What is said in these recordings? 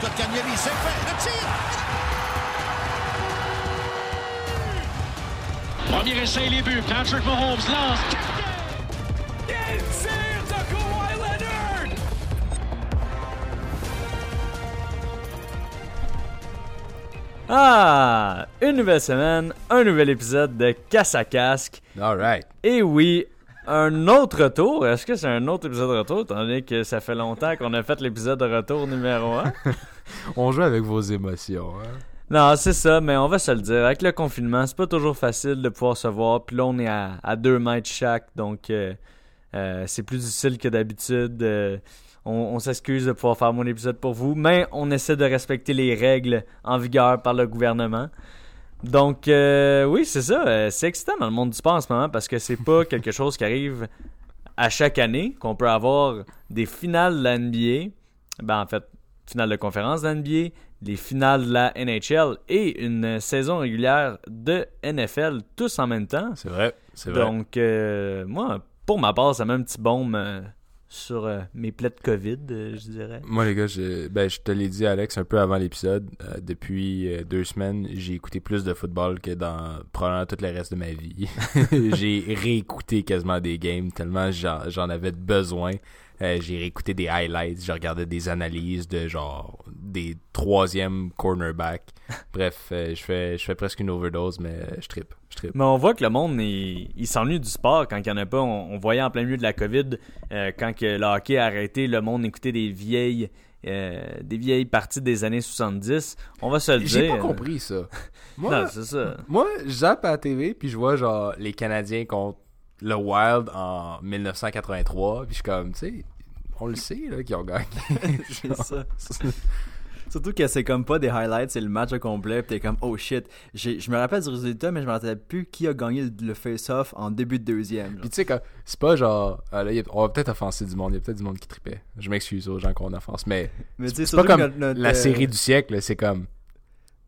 Kotkaniemi. C'est fait. Le tir. Premier essai, les buts. Patrick Mahomes lance. Ah! Une nouvelle semaine, un nouvel épisode de Casse à Casque. Alright. Et oui, un autre retour. Est-ce que c'est un autre épisode de retour, étant donné que ça fait longtemps qu'on a fait l'épisode de retour numéro 1? On joue avec vos émotions. Hein? Non, c'est ça, mais on va se le dire. Avec le confinement, c'est pas toujours facile de pouvoir se voir. Puis là, on est à, à deux mètres chaque, donc euh, euh, c'est plus difficile que d'habitude. Euh, on, on s'excuse de pouvoir faire mon épisode pour vous, mais on essaie de respecter les règles en vigueur par le gouvernement. Donc, euh, oui, c'est ça. Euh, c'est excitant dans le monde du sport en ce moment parce que c'est pas quelque chose qui arrive à chaque année, qu'on peut avoir des finales de la NBA. Ben, en fait, finale de conférence de la NBA, les finales de la NHL et une saison régulière de NFL, tous en même temps. C'est vrai. C'est vrai. Donc, euh, moi, pour ma part, ça met un petit baume sur euh, mes plaies de COVID, euh, je dirais. Moi, les gars, je, ben, je te l'ai dit, Alex, un peu avant l'épisode. euh, depuis deux semaines, j'ai écouté plus de football que dans probablement tout le reste de ma vie. j'ai réécouté quasiment des games tellement j'en avais besoin. Euh, j'ai réécouté des highlights, j'ai regardé des analyses de genre des troisième cornerback. Bref, euh, je fais je fais presque une overdose, mais euh, je trippe. Je trippe. Mais on voit que le monde, il, il s'ennuie du sport quand il n'y en a pas. On, on voyait en plein milieu de la COVID, euh, quand que le hockey a arrêté, le monde écoutait des vieilles, des vieilles parties des années 70. On va se le dire. J'ai pas compris ça. Moi, c'est ça. Moi, je zappe à la TV, puis je vois genre les Canadiens contre le Wild en 1983, puis je suis comme, tu sais, on le sait là qu'ils ont gagné. C'est ça. Surtout que c'est comme pas des highlights, c'est le match au complet, pis t'es comme oh shit. Je me rappelle du résultat, mais je me rappelle plus qui a gagné le- le face-off en début de deuxième. Puis tu sais, c'est pas genre, là, y a- on va peut-être offenser du monde, il y a peut-être du monde qui tripait. Je m'excuse aux gens qu'on offense, mais c'est pas comme notre- la euh, série du siècle, c'est comme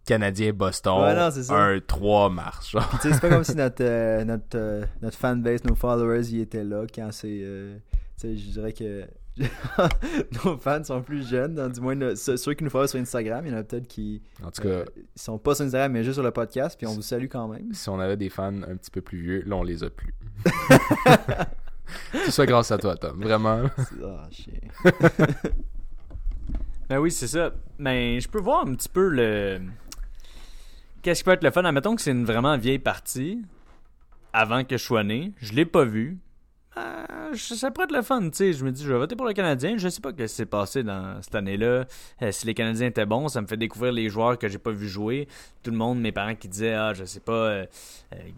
Canadien-Boston, Ouais, un 3 mars, genre. Tu sais, c'est pas comme si notre, euh, notre, euh, notre fanbase, nos followers, ils étaient là quand c'est. euh, tu sais, je dirais que. nos fans sont plus jeunes, dans- du moins le- ceux qui nous follow sur Instagram, il y en a peut-être qui En tout cas, euh, ils sont pas sur Instagram mais juste sur le podcast, puis on vous salue quand même. si on avait des fans un petit peu plus vieux, là, on les a plus. Tout ça grâce à toi, Tom. Vraiment. Ah, chien. Ben oui, c'est ça. Mais je peux voir un petit peu le. Qu'est-ce qui peut être le fun? Admettons que c'est une vraiment vieille partie, avant que je sois né. Je l'ai pas vu. Euh, ça pourrait être le fun, tu sais. Je me dis, je vais voter pour le Canadien. Je sais pas ce qui s'est passé dans cette année-là. Euh, si les Canadiens étaient bons, ça me fait découvrir les joueurs que j'ai pas vu jouer. Tout le monde, mes parents qui disaient, ah, je sais pas, euh,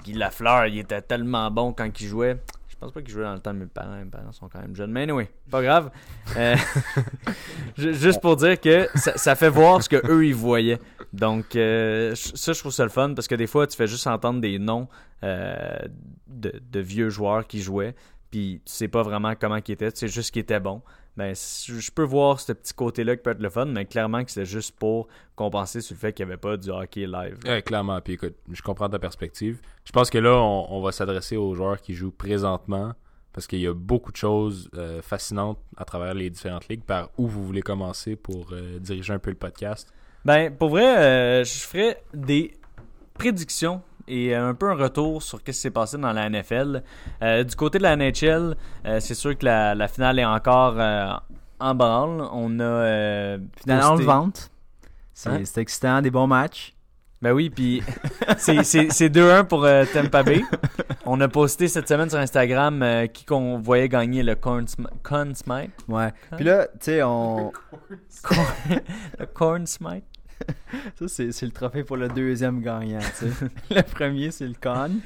Guy Lafleur, il était tellement bon quand il jouait. Je pense pas qu'il jouait dans le temps de mes parents. Mes parents sont quand même jeunes. Mais anyway, pas grave. Ju- juste pour dire que ça, ça fait voir ce que eux ils voyaient. Donc euh, ça, je trouve ça le fun parce que des fois, tu fais juste entendre des noms euh, de, vieux joueurs qui jouaient. Puis tu sais pas vraiment comment ils étaient, tu sais juste qu'ils étaient bons. Ben, je peux voir ce petit côté-là qui peut être le fun, mais clairement que c'est juste pour compenser sur le fait qu'il n'y avait pas du hockey live. Ouais, clairement. Puis écoute, je comprends ta perspective. Je pense que là, on, va s'adresser aux joueurs qui jouent présentement parce qu'il y a beaucoup de choses euh, fascinantes à travers les différentes ligues. Par où vous voulez commencer pour diriger un peu le podcast Ben, pour vrai, euh, je ferais des prédictions et un peu un retour sur ce qui s'est passé dans la NFL. Euh, du côté de la NHL, euh, c'est sûr que la, la finale est encore euh, en branle. On a euh, Finalement, on le posté- vente. C'est Hein? excitant, des bons matchs. Ben oui, puis c'est- c'est c'est 2-1 pour euh, Tampa Bay. On a posté cette semaine sur Instagram euh, qui qu'on voyait gagner le Corn, Smite. Ouais. Puis là, tu sais, on. le Corn Smite. Ça, c'est c'est le trophée pour le deuxième gagnant, tu sais. le premier, c'est le con.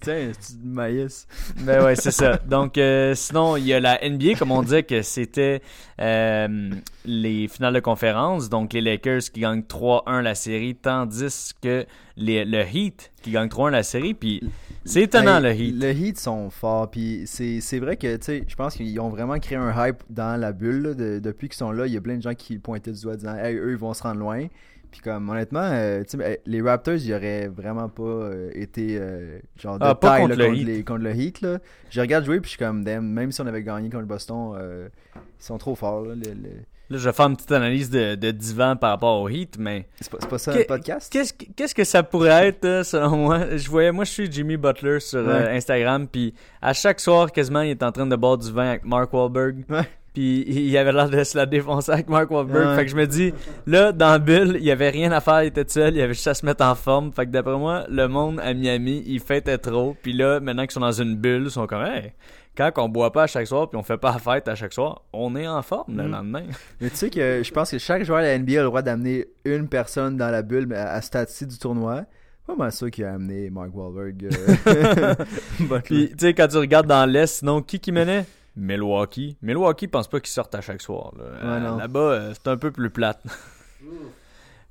Tiens, c'est du maïs. Ben ouais, c'est ça. Donc, euh, sinon, il y a la NBA, comme on disait que c'était euh, les finales de conférence. Donc, les Lakers qui gagnent 3-1 la série, tandis que les, le Heat qui gagne 3-1 la série. Puis, c'est étonnant, le Heat. Le Heat sont forts. Puis c'est vrai que, tu sais, je pense qu'ils ont vraiment créé un hype dans la bulle. là, de- depuis qu'ils sont là, il y a plein de gens qui pointaient du doigt disant, hey, eux, ils vont se rendre loin. Puis comme, honnêtement, euh, les Raptors, ils auraient vraiment pas euh, été euh, genre de Ah, pas taille contre là, le contre, Heat. les- contre le Heat. Là. Je regarde jouer, puis je suis comme, même si on avait gagné contre Boston, euh, ils sont trop forts. Là, le- le- Là, je vais faire une petite analyse de, de divan par rapport au Heat, mais C'est pas, pas ça le podcast? qu'est-ce que ça pourrait être euh, selon moi? Je voyais, moi, je suis Jimmy Butler sur euh. Instagram, puis à chaque soir, quasiment, il est en train de boire du vin avec Mark Wahlberg. Ouais. Puis il avait l'air de se la défoncer avec Mark Wahlberg. Ouais. Fait que je me dis, là, dans la bulle, il y avait rien à faire, il était seul, il avait juste à se mettre en forme. Fait que d'après moi, le monde à Miami, il fêtait trop. Puis là, maintenant qu'ils sont dans une bulle, ils sont comme, hey, quand on boit pas à chaque soir, puis on fait pas la fête à chaque soir, on est en forme le Mm. lendemain. Mais tu sais que je pense que chaque joueur de la NBA a le droit d'amener une personne dans la bulle à, ce stade-ci du tournoi. Pas mal sûr qu'il a amené Mark Wahlberg. euh. Puis, tu sais, quand tu regardes dans l'Est, sinon, qui qui menait? Milwaukee. Milwaukee pense pas qu'ils sortent à chaque soir. Euh. Là-bas, euh, c'est un peu plus plate.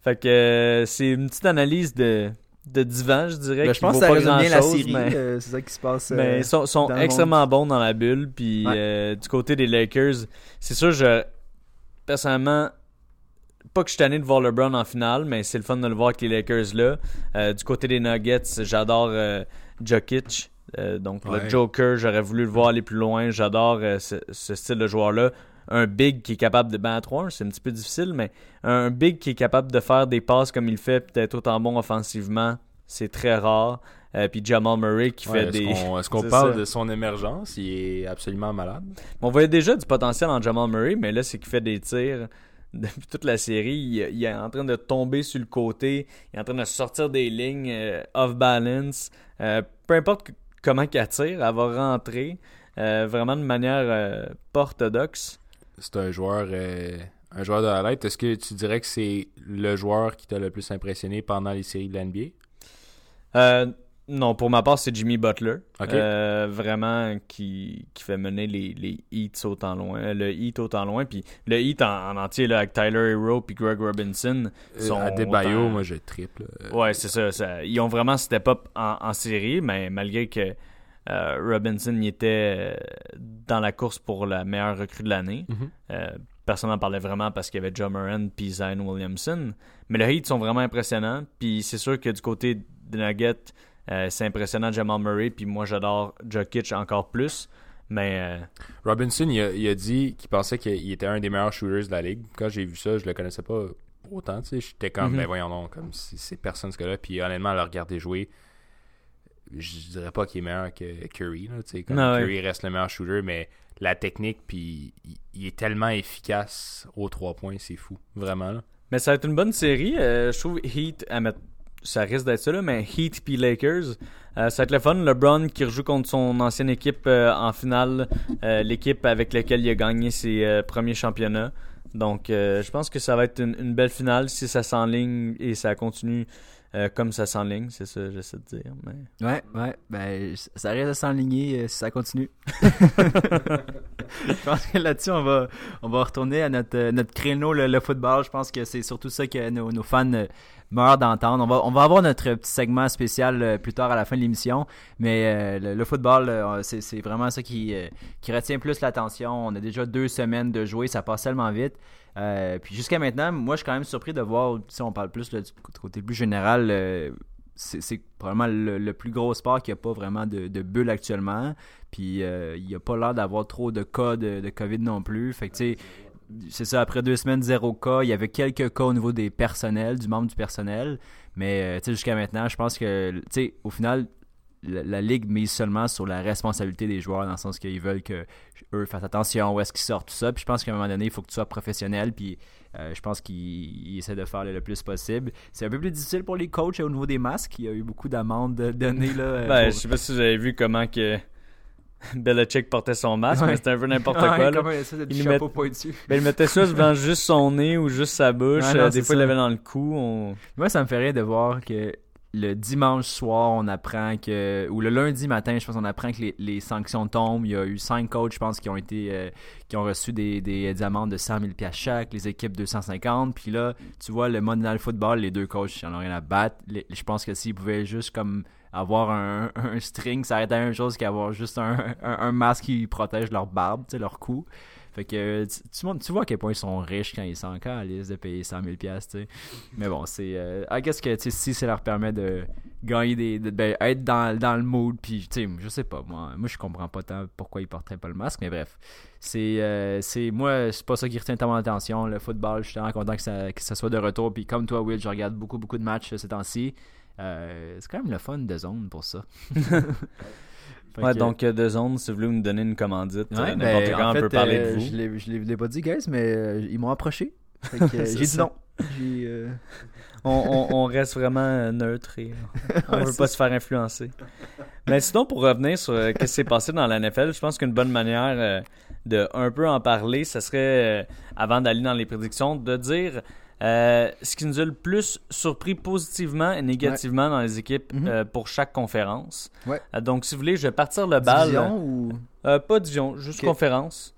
fait que euh, c'est une petite analyse de, de divan, je dirais. Ben, je pense que ça pas résume bien la série. mais- euh, c'est ça qui se passe. euh, mais ils sont, sont extrêmement bons dans la bulle. Puis Ouais. euh, du côté des Lakers, c'est sûr, je personnellement, pas que je suis tanné de voir LeBron en finale, mais c'est le fun de le voir avec les Lakers là. Euh, du côté des Nuggets, j'adore euh, Jokic. Euh, donc Ouais. le Joker, j'aurais voulu le voir aller plus loin. J'adore euh, ce, ce style de joueur-là. Un big qui est capable de ben à 3 c'est un petit peu difficile, mais un big qui est capable de faire des passes comme il fait, puis d'être autant bon offensivement, c'est très rare. Euh, puis Jamal Murray qui Ouais, fait est-ce des. qu'on est-ce qu'on parle ça. de son émergence? Il est absolument malade. On voyait déjà du potentiel en Jamal Murray, mais là, c'est qu'il fait des tirs depuis toute la série. Il, il est en train de tomber sur le côté, il est en train de sortir des lignes euh, off balance. Euh, peu importe comment qu'elle tire, elle va rentrer vraiment de manière pas orthodoxe. C'est un joueur euh, un joueur de highlight. Est-ce que tu dirais que c'est le joueur qui t'a le plus impressionné pendant les séries de l'NBA? Euh, non, pour ma part, c'est Jimmy Butler. Euh, vraiment, qui, qui fait mener les, les Heats autant loin. euh, Le Heat autant loin. Puis le Heat en, en entier, là, avec Tyler Hero puis Greg Robinson. sont à Debayo, autant- moi je triple. Ouais, c'est ça, ça. Ils ont vraiment step up en, en série, mais malgré que euh, Robinson y était euh, dans la course pour la meilleure recrue de l'année. Mhm. Euh, personne n'en parlait vraiment parce qu'il y avait John Moran puis Zion Williamson. Mais les Heat sont vraiment impressionnants. Puis c'est sûr que du côté des Nuggets, euh, c'est impressionnant Jamal Murray. Puis moi, j'adore Jokic encore plus. Mais Robinson, il a, il a dit qu'il pensait qu'il était un des meilleurs shooters de la ligue. Quand j'ai vu ça, je le connaissais pas autant. J'étais comme, Mhm. ben voyons donc, comme c'est c'est personne ce gars-là. Puis honnêtement, à le regarder jouer, je dirais pas qu'il est meilleur que Curry. Là, comme Non, ouais. Curry reste le meilleur shooter, mais la technique, puis il, est tellement efficace aux trois points, c'est fou. Vraiment. Là. Mais ça va être une bonne série. Euh, je trouve Heat, à mettre- ça risque d'être ça, là, mais Heat puis Lakers, euh, ça va être le fun. LeBron qui rejoue contre son ancienne équipe euh, en finale, l'équipe avec laquelle il a gagné ses premiers championnats. Donc, je pense que ça va être une, une belle finale si ça s'enligne et ça continue euh, comme ça s'enligne. C'est ça que j'essaie de dire. Mais... Ouais, ouais. Ben, ça risque de s'enligner euh, si ça continue. je pense que là-dessus, on va, on va retourner à notre, euh, notre créneau, le, football. Je pense que c'est surtout ça que nos, fans euh, meurent d'entendre. On va, on va avoir notre petit segment spécial euh, plus tard à la fin de l'émission. Mais le, football, c'est vraiment ça qui, qui retient plus l'attention. On a déjà deux semaines de jouer, ça passe tellement vite. Puis jusqu'à maintenant, moi, je suis quand même surpris de voir, si on parle plus du côté plus général, c'est probablement le, plus gros sport qui a pas vraiment de, bulle actuellement. Puis euh, il n'y a pas l'air d'avoir trop de cas de, COVID non plus. Fait que tu sais, c'est ça, après deux semaines, zéro cas. Il y avait quelques cas au niveau des personnels, du membre du personnel. Mais euh, tu sais, jusqu'à maintenant, je pense que, tu sais, au final, la, ligue mise seulement sur la responsabilité des joueurs, dans le sens qu'ils veulent que eux fassent attention où est-ce qu'ils sortent, tout ça. Puis je pense qu'à un moment donné, il faut que tu sois professionnel. Puis je pense qu'ils ils essaient de faire le, le plus possible. C'est un peu plus difficile pour les coachs au niveau des masques. Il y a eu beaucoup d'amendes données. Là, euh, Ben, pour- je sais pas si vous avez vu comment que Belichick portait son masque, Ouais. mais c'était un peu n'importe Ouais, quoi. là. Ben, il mettait ça devant juste son nez ou juste sa bouche. Ouais, non, Euh, des fois, il l'avait dans le cou. On... Moi, ça me fait rire de voir que le dimanche soir, on apprend que. Ou le lundi matin, je pense qu'on apprend que les, les sanctions tombent. Il y a eu cinq coachs, je pense, qui ont été. euh, qui ont reçu des, des, des amendes de 100 000 piastres chaque, les équipes 250. Puis là, tu vois, le Mondial Football, les deux coachs, ils en ont rien à battre. Je pense que s'ils pouvaient juste comme avoir un, un string, ça aurait été la même chose qu'avoir juste un, un, un masque qui protège leur barbe, leur cou. Fait que tu, tu vois à quel point ils sont riches quand ils sont encore à liste de payer 100 000 piastres, tu sais. Mais bon, c'est... Euh, I guess que, si ça leur permet de gagner des... de- ben, être dans, dans le mood, puis, tu sais, je sais pas, moi, moi je comprends pas tant pourquoi ils porteraient pas le masque, mais bref. C'est... euh, c'est moi, c'est pas ça qui retient tellement l'attention, le football. Je suis vraiment content que ça, que ça soit de retour, puis comme toi, Will, je regarde beaucoup, beaucoup de matchs euh, ces temps-ci. Euh, c'est quand même le fun de zone pour ça. Ouais, que- donc euh, de zone, si vous voulez nous donner une commandite, Ouais, euh, ben, quand, en on fait, peut parler euh, de Je vous. je l'ai je l'ai pas dit, guys, mais euh, ils m'ont approché. Euh, j'ai dit non. Euh, On, on- on reste vraiment euh, neutre et euh, on veut pas se faire influencer. Mais sinon, pour revenir sur euh, ce qui s'est passé dans la NFL, je pense qu'une bonne manière euh, de un peu en parler, ce serait, euh, avant d'aller dans les prédictions, de dire euh, ce qui nous a le plus surpris positivement et négativement dans les équipes Mhm. euh, pour chaque conférence. Ouais. Euh, donc, si vous voulez, je vais partir le bal. division ou... Pas division, juste conférence.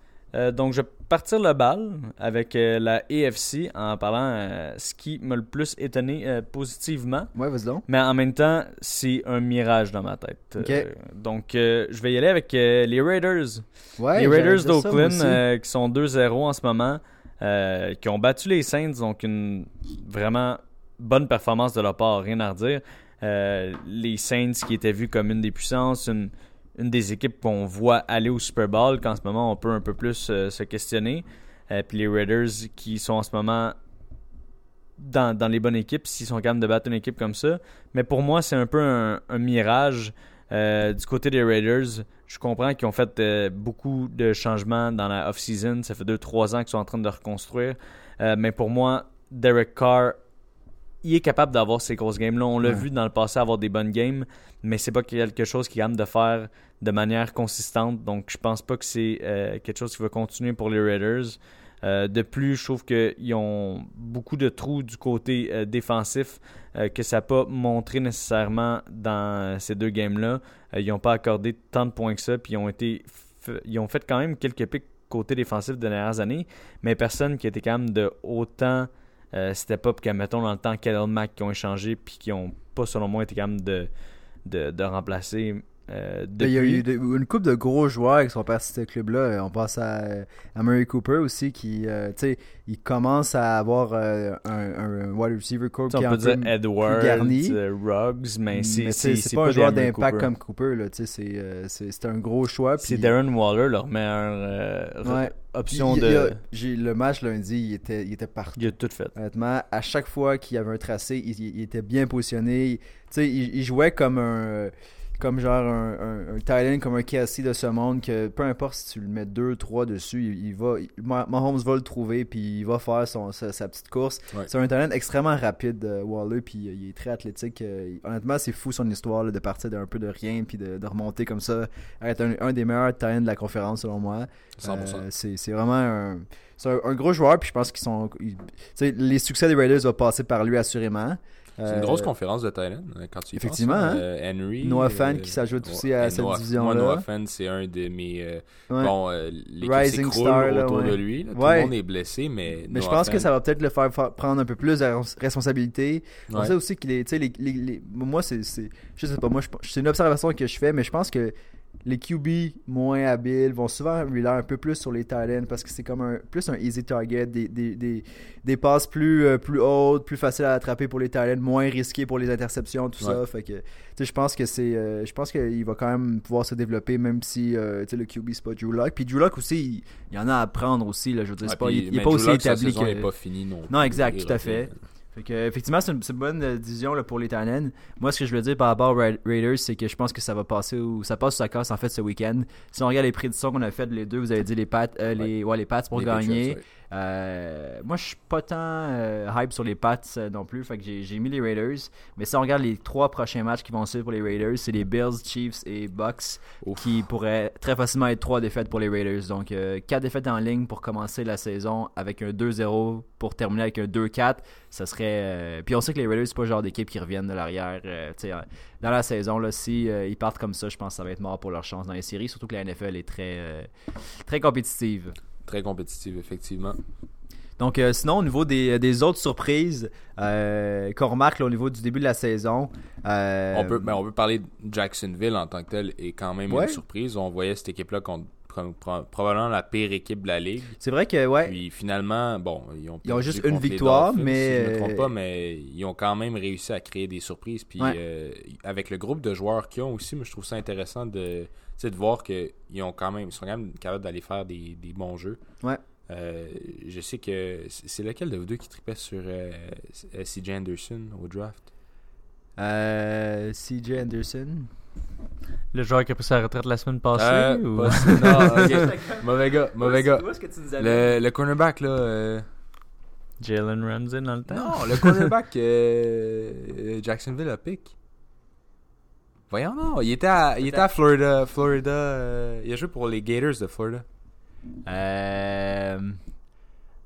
Donc, je vais partir le bal avec la AFC en parlant ce qui m'a le plus étonné positivement. Ouais, vas-y donc. Mais en même temps, c'est un mirage dans ma tête. Ok. Euh, donc, je vais y aller avec les Raiders. Ouais, les Raiders d'Oakland qui sont 2-0 en ce moment, euh, qui ont battu les Saints, donc une vraiment bonne performance de leur part, rien à redire. Euh, les Saints qui étaient vus comme une des puissances, une, des équipes qu'on voit aller au Super Bowl, qu'en ce moment on peut un peu plus euh, se questionner. Puis les Raiders qui sont en ce moment dans, les bonnes équipes, s'ils sont capables de battre une équipe comme ça. Mais pour moi, c'est un peu un, mirage. Du côté des Raiders, je comprends qu'ils ont fait euh, beaucoup de changements dans la off-season. Ça fait 2-3 ans qu'ils sont en train de reconstruire. Euh, mais pour moi, Derek Carr, il est capable d'avoir ces grosses games-là. On l'a Ouais. vu dans le passé avoir des bonnes games, mais c'est pas quelque chose qu'il capable de faire de manière consistante. Donc, je pense pas que c'est euh, quelque chose qui va continuer pour les Raiders. Euh, de plus, je trouve qu'ils ont beaucoup de trous du côté euh, défensif euh, que ça n'a pas montré nécessairement dans ces deux games-là. Ils n'ont pas accordé tant de points que ça, puis ils ont été ils ont fait quand même quelques pics côté défensif des dernières années, mais personne qui était capable de autant euh, step up que, mettons, dans le temps Khalil Mack qui ont échangé, puis qui ont pas, selon moi, été de, de, de remplacer. Euh, Ben, Il y a eu de- une couple de gros joueurs qui sont partis de ce club-là. On pense à, à Murray Cooper aussi, qui, euh, tu sais, il commence à avoir euh, un, un wide receiver corps qui est un peu dire Edwards, garni. euh, Ruggs, mais c'est c'est pas un joueur d'impact comme Cooper, c'est un gros choix. C'est Darren Waller, leur meilleure re- Ouais. option il- de. j'ai- le match lundi, il était, il était partout. Il a tout fait. Honnêtement, à chaque fois qu'il y avait un tracé, il, il était bien positionné. Il- Tu sais, il, il jouait comme un comme genre un, un, end, comme un Kelsey de ce monde, que peu importe si tu le mets 2, 3 dessus, il, il va, il- Mah- Mahomes va le trouver, puis il va faire son, sa, sa petite course. Ouais. C'est un talent extrêmement rapide, euh, Waller, puis euh, il est très athlétique. euh, honnêtement, c'est fou son histoire là, de partir d'un peu de rien, puis de, de remonter comme ça, être un, un des meilleurs ends de la conférence, selon moi. 100%. C'est vraiment un, c'est un, un gros joueur, puis je pense qu'ils sont. ils- les succès des Raiders vont passer par lui, assurément. C'est une grosse conférence de Thailand quand tu y Effectivement, hein. hein. Euh, Henry. Noah euh, Fant qui s'ajoute aussi à et cette division-là. Moi, Noah Fant, c'est un de mes. euh. Bon, euh, l'équipe Rising s'écroule autour de lui. Tout le monde est blessé, mais. Mais je pense que ça va peut-être le faire fa- prendre un peu plus de res- responsabilité. On sait aussi qu'il est. Tu sais, les, moi, c'est. c'est- Je sais pas, moi, c'est une observation que je fais, mais je pense que les QB moins habiles vont souvent rely un peu plus sur les tight parce que c'est comme un plus un easy target, des, des, des, des passes plus, euh, plus hautes, plus faciles à attraper pour les tight moins risquées pour les interceptions, tout ça. Fait que, je pense que c'est. euh, je pense qu'il va quand même pouvoir se développer, même si euh, le QB c'est pas Drew Lock. Puis Drew Lock aussi, il, y en a à apprendre aussi. Là, je veux dire, Ouais, c'est pas, puis- il, il est mais pas Drew aussi Lock, sa établi saison que. est pas fini non Non, exact, tout à fait. Fait que, effectivement, c'est une, bonne euh, division là, pour les Tannins. Moi, ce que je veux dire par rapport aux Ra- Raiders, c'est que je pense que ça va passer ou ça passe sur sa casse en fait ce week-end. Si on regarde les prédictions qu'on a faites les deux, vous avez dit les Pats, euh, les, ouais, les Pats pour Les gagner. Patriots, ouais. Euh, moi, je suis pas tant euh, hype sur les Pats euh, non plus. Fait que j'ai mis les Raiders. Mais si on regarde les trois prochains matchs qui vont suivre pour les Raiders, c'est les Bills, Chiefs et Bucks Ouf. qui pourraient très facilement être trois défaites pour les Raiders. Donc, quatre défaites en ligne pour commencer la saison avec un 2-0 pour terminer avec un 2-4. Ça serait. Puis on sait que les Raiders, c'est pas le genre d'équipe qui reviennent de l'arrière. dans la saison, là, si ils partent comme ça, je pense que ça va être mort pour leur chance dans les séries. Surtout que la NFL est très, très compétitive. Très compétitive, effectivement. Donc, euh, sinon, au niveau des, des autres surprises euh, qu'on remarque là, au niveau du début de la saison, euh, On peut, ben, on peut parler de Jacksonville en tant que tel est quand même Ouais. une surprise. On voyait cette équipe-là contre comme pro- probablement la pire équipe de la ligue. c'est vrai que, ouais, Puis finalement, bon, ils ont, Ils ont juste une victoire, Dolphins, mais, si je me trompe euh, pas, mais ils ont quand même réussi à créer des surprises. Puis Ouais. euh, avec le groupe de joueurs qu'ils ont aussi, moi je trouve ça intéressant de, tu sais, de voir qu'ils ont quand même, ils sont quand même capables d'aller faire des, des bons jeux. Ouais. Euh, je sais que c'est c'est lequel de vous deux qui tripait sur euh, CJ Anderson au draft? euh, CJ Anderson. Le joueur qui a pris sa retraite la semaine passée Euh, ou... pas- non, mauvais gars, mauvais gars. Où est-ce que tu nous avais- Le, le cornerback là. euh, Jalen Ramsey dans le temps? Non, le cornerback euh, Jacksonville a pick. Voyons non, il était à, il était à Florida, Florida. euh, il a joué pour les Gators de Florida. Euh,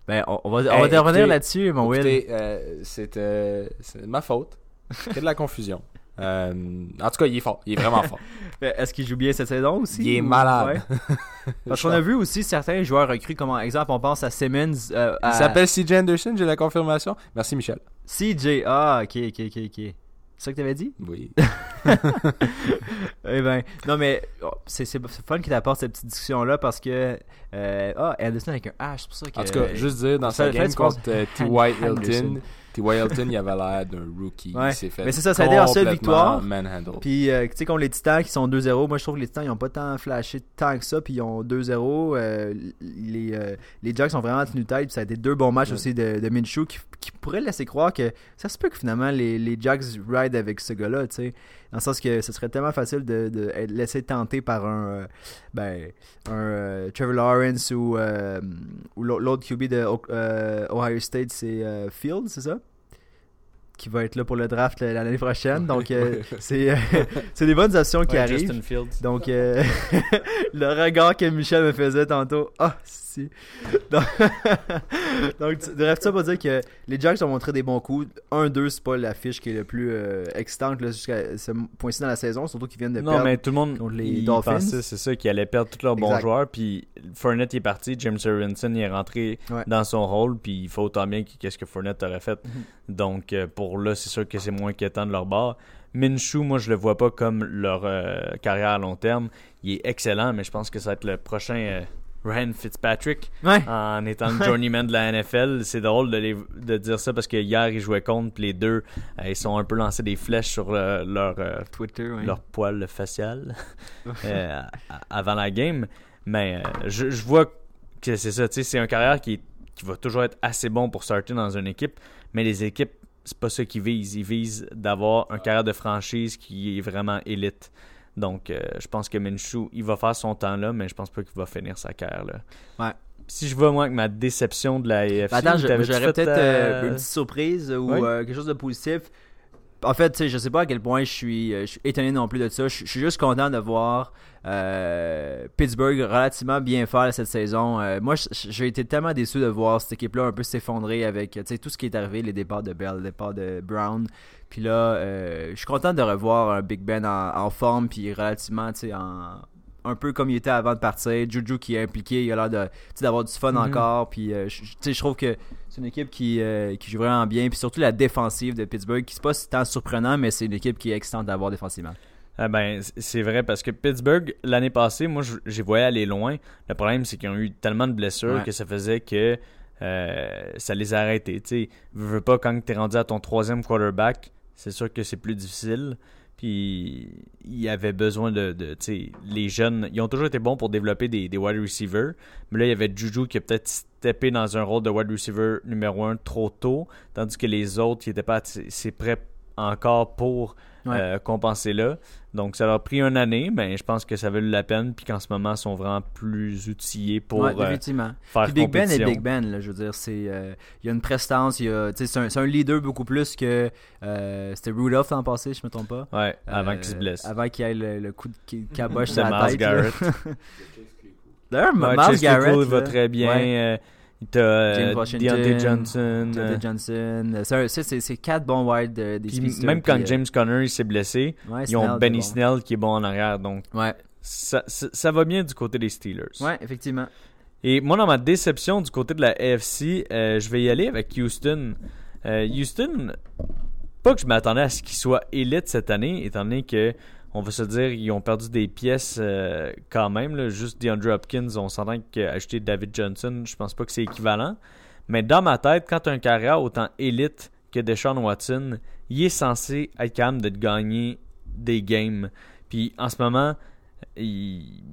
Ben, on, on va, on va Hey, revenir écoutez- là-dessus, mon Will. Écoutez, euh, c'est euh, c'est de ma faute. C'est de la confusion. Euh, en tout cas, il est fort, il est vraiment fort. Est-ce qu'il joue bien cette saison aussi Il est ou- malade. Ouais. Parce qu'on a vu aussi certains joueurs recrues, comme exemple, on pense à Simmons. euh, Il s'appelle CJ Anderson, j'ai la confirmation. Merci Michel. CJ. Ah, ok, ok, ok, ok. C'est ça que t'avais dit? Oui. Eh ben, non, mais oh, c'est fun qu'il t'apporte cette petite discussion-là parce que. euh, ah, Anderson avec un H, c'est pour ça que. En tout cas, juste dire, dans sa game contre T.Y. Hilton, T.Y. Hilton, il avait l'air d'un rookie. Ouais. Il s'est fait Mais c'est ça, ça a été leur seule victoire. manhandle. Puis, euh, tu sais, contre les Titans qui sont 2-0, moi je trouve que les Titans ils ont pas tant flashé tant que ça, puis ils ont 2-0. euh, les, euh, les Jacks sont vraiment tenus tête, puis ça a été deux bons matchs Ouais. aussi de, de Minshew qui, qui pourraient laisser croire que ça se peut que finalement les, les Jacks ride avec ce gars-là, tu sais. Dans le sens que ce serait tellement facile de, de être tenter par un, euh, ben, un euh, Trevor Lawrence ou, euh, ou l'au- l'autre QB de Ohio State, c'est euh, Field, c'est ça? Qui va être là pour le draft l'année prochaine. Donc, euh, c'est euh, c'est des bonnes options qui Ouais, arrivent. Justin Fields. Donc, euh, le regard que Michel me faisait tantôt. Ah, si. Donc, donc tu- bref, ça pour dire que les Jacks ont montré des bons coups. 1-2, c'est pas la fiche qui est le plus euh, excitante jusqu'à ce point-ci dans la saison, surtout qu'ils viennent de Non, perdre. mais tout le monde contre les Dolphins. c'est ça, qu'ils allaient perdre tous leurs bons Exact. joueurs. Puis Fournette est parti, James Robinson est rentré Ouais. dans son rôle. Puis il faut autant bien que- qu'est-ce que Fournette aurait fait. Mhm. Donc pour là, c'est sûr que c'est moins inquiétant de leur bord. Minshew, moi je le vois pas comme leur euh, carrière à long terme. Il est excellent, mais je pense que ça va être le prochain euh, Ryan Fitzpatrick Ouais. en étant le journeyman de la NFL. C'est drôle de, les- de dire ça parce que hier ils jouaient contre, puis les deux euh, ils sont un peu lancés des flèches sur leur Twitter, ouais. leur poil facial avant la game. Mais je, je vois que c'est ça. C'est un carrière qui, qui va toujours être assez bon pour starter dans une équipe. Mais les équipes, c'est pas ça qu'ils visent. Ils visent d'avoir un carrière de franchise qui est vraiment élite. Donc, euh, je pense que Minshew, il va faire son temps là, mais je pense pas qu'il va finir sa carrière là. Ouais. Si je vois, moi, avec ma déception de la AFC, Ben, attends, j'aurais peut-être euh, euh, une petite surprise ou euh, quelque chose de positif. En fait, tu sais, je sais pas à quel point je suis, euh, je suis étonné non plus de ça. Je, suis juste content de voir euh, Pittsburgh relativement bien faire cette saison. Euh, moi, j'ai été tellement déçu de voir cette équipe-là un peu s'effondrer avec tout ce qui est arrivé, les départs de Bell, les départs de Brown. Puis là, euh, je suis content de revoir un Big Ben en, en forme, puis relativement, en un peu comme il était avant de partir. Juju qui est impliqué, il a l'air d'avoir du fun Mhm. encore. Puis, euh, je- trouve que c'est une équipe qui, euh, qui joue vraiment bien. Puis surtout la défensive de Pittsburgh, qui c'est pas tant surprenant, mais c'est une équipe qui est excitante d'avoir défensivement. Ah ben, c'est vrai parce que Pittsburgh, l'année passée, moi, j'ai voyé aller loin. Le problème, c'est qu'ils ont eu tellement de blessures Ouais. que ça faisait que euh, ça les a arrêtés. Tu veux pas, quand tu es rendu à ton troisième quarterback, c'est sûr que c'est plus difficile. Puis, il y avait besoin de, les jeunes, ils ont toujours été bons pour développer des, des wide receivers. Mais là, il y avait Juju qui a peut-être steppé dans un rôle de wide receiver numéro un trop tôt, tandis que les autres, qui n'étaient pas assez prêts encore pour Ouais. euh, compenser là. Donc, ça leur a pris une année, mais je pense que ça vaut la peine, puis qu'en ce moment, ils sont vraiment plus outillés pour ouais, euh, définitivement. faire Puis Big Ben est. Big Ben, là, je veux dire, c'est, euh, il y a une prestance, il y a, tu sais, c'est un, un leader beaucoup plus que euh, c'était Rudolph l'an passé, je me trompe pas. Ouais, avant Euh, qu'il se blesse. Avant qu'il ait le, le coup de caboche C'est sur la Miles tête. D'ailleurs, Ouais, Miles Garrett. Va très bien. ouais. Euh, T'as euh, Deontay Johnson. euh, Deontay Johnson. C'est un- C'est quatre bons wide euh, des puis même quand puis, euh, James Conner s'est blessé, ouais, ils ont Benny Snell qui est bon en arrière. Donc. Ouais, ça, ça, ça va bien du côté des Steelers. ouais, effectivement. Et moi, dans ma déception du côté de la AFC, euh, je vais y aller avec Houston. Euh, Houston, pas que je m'attendais à ce qu'ils soient élite cette année, étant donné que, on va se dire, ils ont perdu des pièces euh, quand même. Juste DeAndre Hopkins, on s'entend qu'acheter David Johnson, je pense pas que c'est équivalent. Mais dans ma tête, quand un carrière autant élite que Deshaun Watson, il est censé être capable de gagner des games. Puis en ce moment, ils,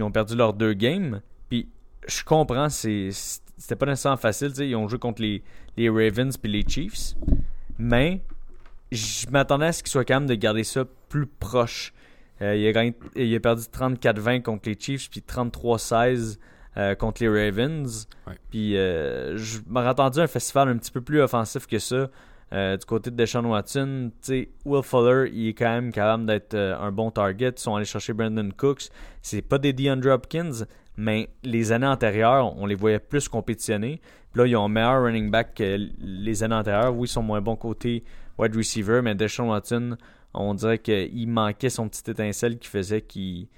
ont, perdu leurs deux games. Puis je comprends, c'était pas nécessairement facile. Ils ont joué contre les, les Ravens puis les Chiefs. Mais je m'attendais à ce qu'ils soient capables de garder ça plus proche. Euh, il, a gagné- il a perdu 34-20 contre les Chiefs, puis 33-16 euh, contre les Ravens. Ouais. Puis euh, je m'aurais attendu à un festival un petit peu plus offensif que ça. Du côté de Deshaun Watson, Will Fuller, il est quand même capable d'être un bon target. Ils sont allés chercher Brandon Cooks. C'est pas des DeAndre Hopkins, mais les années antérieures, on les voyait plus compétitionner. Puis là, ils ont un meilleur running back que les années antérieures. Oui, ils sont moins bons côté wide receiver, mais Deshaun Watson, on dirait qu'il manquait son petit étincelle qui faisait qu'il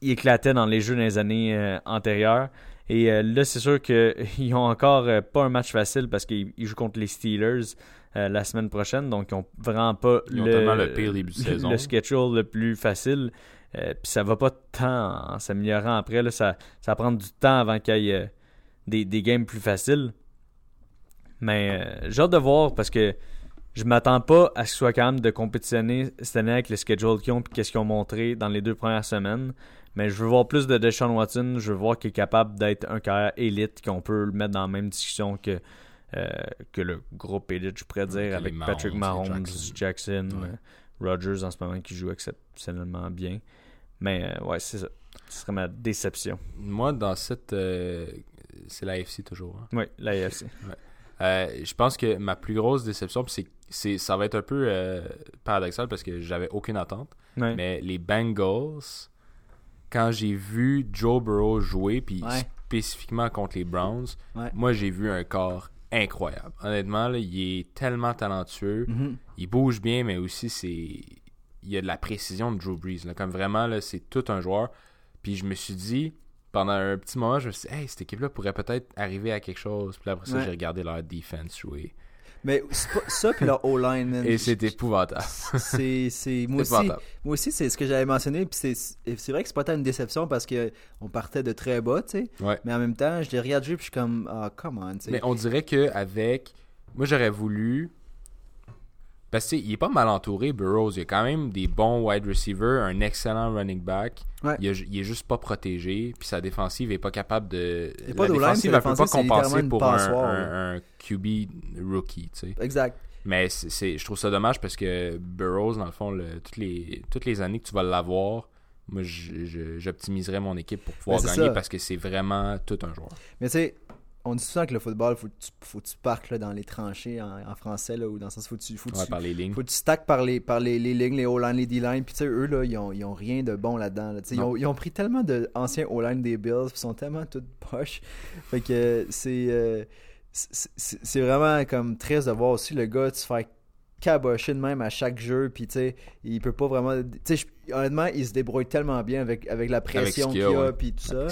il éclatait dans les jeux dans les années euh, antérieures. Et euh, là, c'est sûr qu'ils ont encore euh, pas un match facile parce qu'ils ils jouent contre les Steelers la semaine prochaine. Donc, ils ont vraiment pas Ils ont tellement le pire début de saison. le schedule le plus facile. Puis ça va pas tant en s'améliorant après. Là, ça, ça va prendre du temps avant qu'il y ait des, des games plus faciles. Mais j'ai hâte de voir parce que je m'attends pas à ce qu'ils soient capable de compétitionner cette année avec le schedule qu'ils ont et qu'est-ce qu'ils ont montré dans les deux premières semaines. Mais je veux voir plus de Deshaun Watson. Je veux voir qu'il est capable d'être un carrière élite, qu'on peut le mettre dans la même discussion que, euh, que le groupe élite, je pourrais dire, avec Mahomes Patrick Mahomes, Jackson. Jackson, Ouais. euh, Rodgers en ce moment qui joue exceptionnellement bien. Mais euh, ouais, c'est ça. Ce serait ma déception. Moi, dans cette. euh, c'est la FC toujours. hein. Oui, la AFC. Euh, je pense que ma plus grosse déception, c'est, ça va être un peu euh, paradoxal parce que j'avais aucune attente, Ouais. mais les Bengals, quand j'ai vu Joe Burrow jouer, puis Ouais. spécifiquement contre les Browns, Ouais. moi j'ai vu un corps incroyable. Honnêtement, là, il est tellement talentueux. Mhm. Il bouge bien, mais aussi c'est il y a de la précision de Drew Brees. Là. Comme vraiment, c'est tout un joueur. Puis je me suis dit, pendant un petit moment, je me suis dit, hey, cette équipe-là pourrait peut-être arriver à quelque chose. Puis après ça, Ouais. j'ai regardé leur defense jouer. Mais ça, puis leur O-line. Et c'est épouvantable. c'est c'est moi aussi épouvantable. moi aussi c'est ce que j'avais mentionné puis c'est vrai que c'est pas tant une déception parce que on partait de très bas tu sais Ouais. mais en même temps je les regarde jouer puis je suis comme ah come on tu sais Mais on dirait que avec moi j'aurais voulu parce que tu sais, il est pas mal entouré Burroughs, il y a quand même des bons wide receivers, un excellent running back. Ouais. Il, a- il est juste pas protégé, puis sa défensive est pas capable de Il pas la défensive elle peut pas compenser pour un, un- un QB rookie, tu sais. exact Mais c'est, je trouve ça dommage parce que Burroughs, dans le fond, le- toutes, les, toutes les années que tu vas l'avoir, moi, j'optimiserais mon équipe pour pouvoir Ben, gagner ça. parce que c'est vraiment tout un joueur. mais tu sais on dit souvent que le football faut que tu, faut que tu parques là, dans les tranchées en, en français là ou dans le sens faut que tu faut que Ouais, tu, par les lignes. faut que tu stacks par les, par les, les lignes, les O-line, les D-line. Puis, tu sais, eux, là, ils ont, ils ont rien de bon là-dedans. là. Ils, ont, ils ont pris tellement d'anciens O-line des Bills, ils sont tellement toutes poches. Fait que euh, c'est. euh, vraiment comme triste de voir aussi le gars se faire cabocher de même à chaque jeu. Puis, tu sais, il peut pas vraiment. Tu sais, je- honnêtement, il se débrouille tellement bien avec, avec la pression qu'il y a, puis tout ça.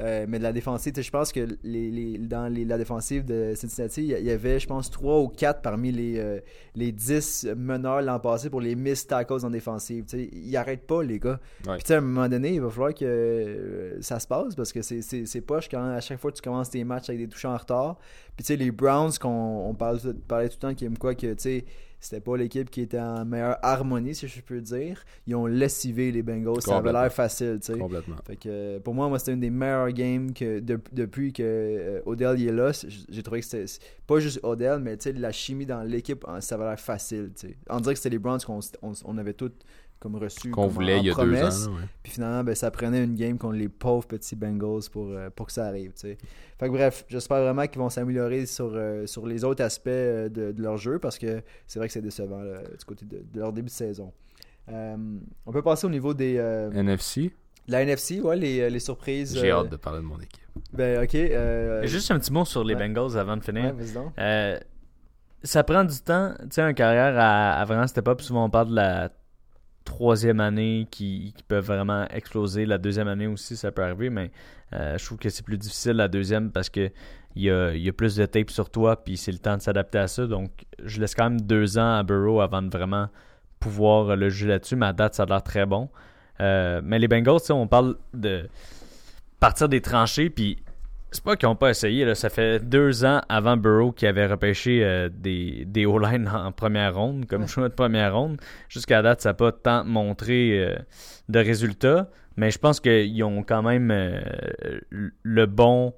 Euh, mais de la défensive, je pense que les, les- dans les- la défensive de Cincinnati, il y- avait, je pense, 3 ou 4 parmi les, euh, les 10 meneurs l'an passé pour les miss tackles en défensive. Tu sais, ils arrêtent pas, les gars. Ouais. Puis à un moment donné, il va falloir que euh, ça se passe parce que c'est- c'est c'est poche quand à chaque fois que tu commences tes matchs avec des touches en retard. Puis tu sais, les Browns, qu'on on parlait tout le temps, qui aiment quoi que, tu sais, c'était pas l'équipe qui était en meilleure harmonie, si je peux dire. Ils ont les Bengals. Ça avait l'air facile, tu sais. Complètement. Fait que euh, pour moi, moi c'était une des meilleures games que de- depuis que euh, Odell y est là. J'ai trouvé que c'était pas juste Odell, mais tu sais, la chimie dans l'équipe, ça avait l'air facile. tu sais. On dirait que c'était les Browns qu'on on, on avait tous comme reçu Qu'on voulait il y a promesse. deux ans. là, ouais. Puis finalement, ben, ça prenait une game contre les pauvres petits Bengals pour, euh, pour que ça arrive. tu sais. Fait que bref, j'espère vraiment qu'ils vont s'améliorer sur, euh, sur les autres aspects euh, de, de leur jeu parce que c'est vrai que c'est décevant là, du côté de, de leur début de saison. Euh, on peut passer au niveau des, euh, NFC, de la NFC, ouais, les, les surprises. j'ai euh, hâte de parler de mon équipe. Ben, ok. Euh, Juste un petit mot sur les ouais. Bengals avant de finir. ouais, vas-y donc. Euh, ça prend du temps. Tu sais, un carrière à, à vraiment step up. Souvent, on parle de la troisième année qui, qui peuvent vraiment exploser. La deuxième année aussi, ça peut arriver, mais euh, je trouve que c'est plus difficile la deuxième parce que il y a, il y a plus de tape sur toi, puis c'est le temps de s'adapter à ça. Donc, je laisse quand même deux ans à Burrow avant de vraiment pouvoir le juger là-dessus. Mais à date, ça a l'air très bon. Euh, mais les Bengals, on parle de partir des tranchées, puis c'est pas qu'ils n'ont pas essayé. Là. Ça fait deux ans avant Burrow qui avait repêché euh, des, des O-line en première ronde, comme choix de première ronde. Jusqu'à date, ça n'a pas tant montré euh, de résultats. Mais je pense qu'ils ont quand même euh, le bon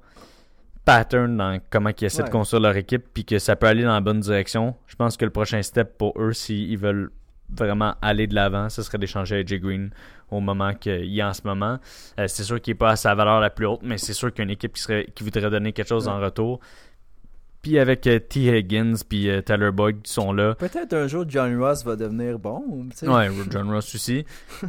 pattern dans comment ils essaient de Ouais. construire leur équipe, puis que ça peut aller dans la bonne direction. Je pense que le prochain step pour eux, s'ils veulent vraiment aller de l'avant, ce serait d'échanger AJ Green au moment qu'il a en ce moment. Euh, c'est sûr qu'il n'est pas à sa valeur la plus haute, mais c'est sûr qu'il y a une équipe qui, serait, qui voudrait donner quelque chose en retour. Puis avec euh, T. Higgins puis euh, Tyler Boyd qui sont là. Peut-être un jour John Ross va devenir bon. Ouais, John Ross aussi.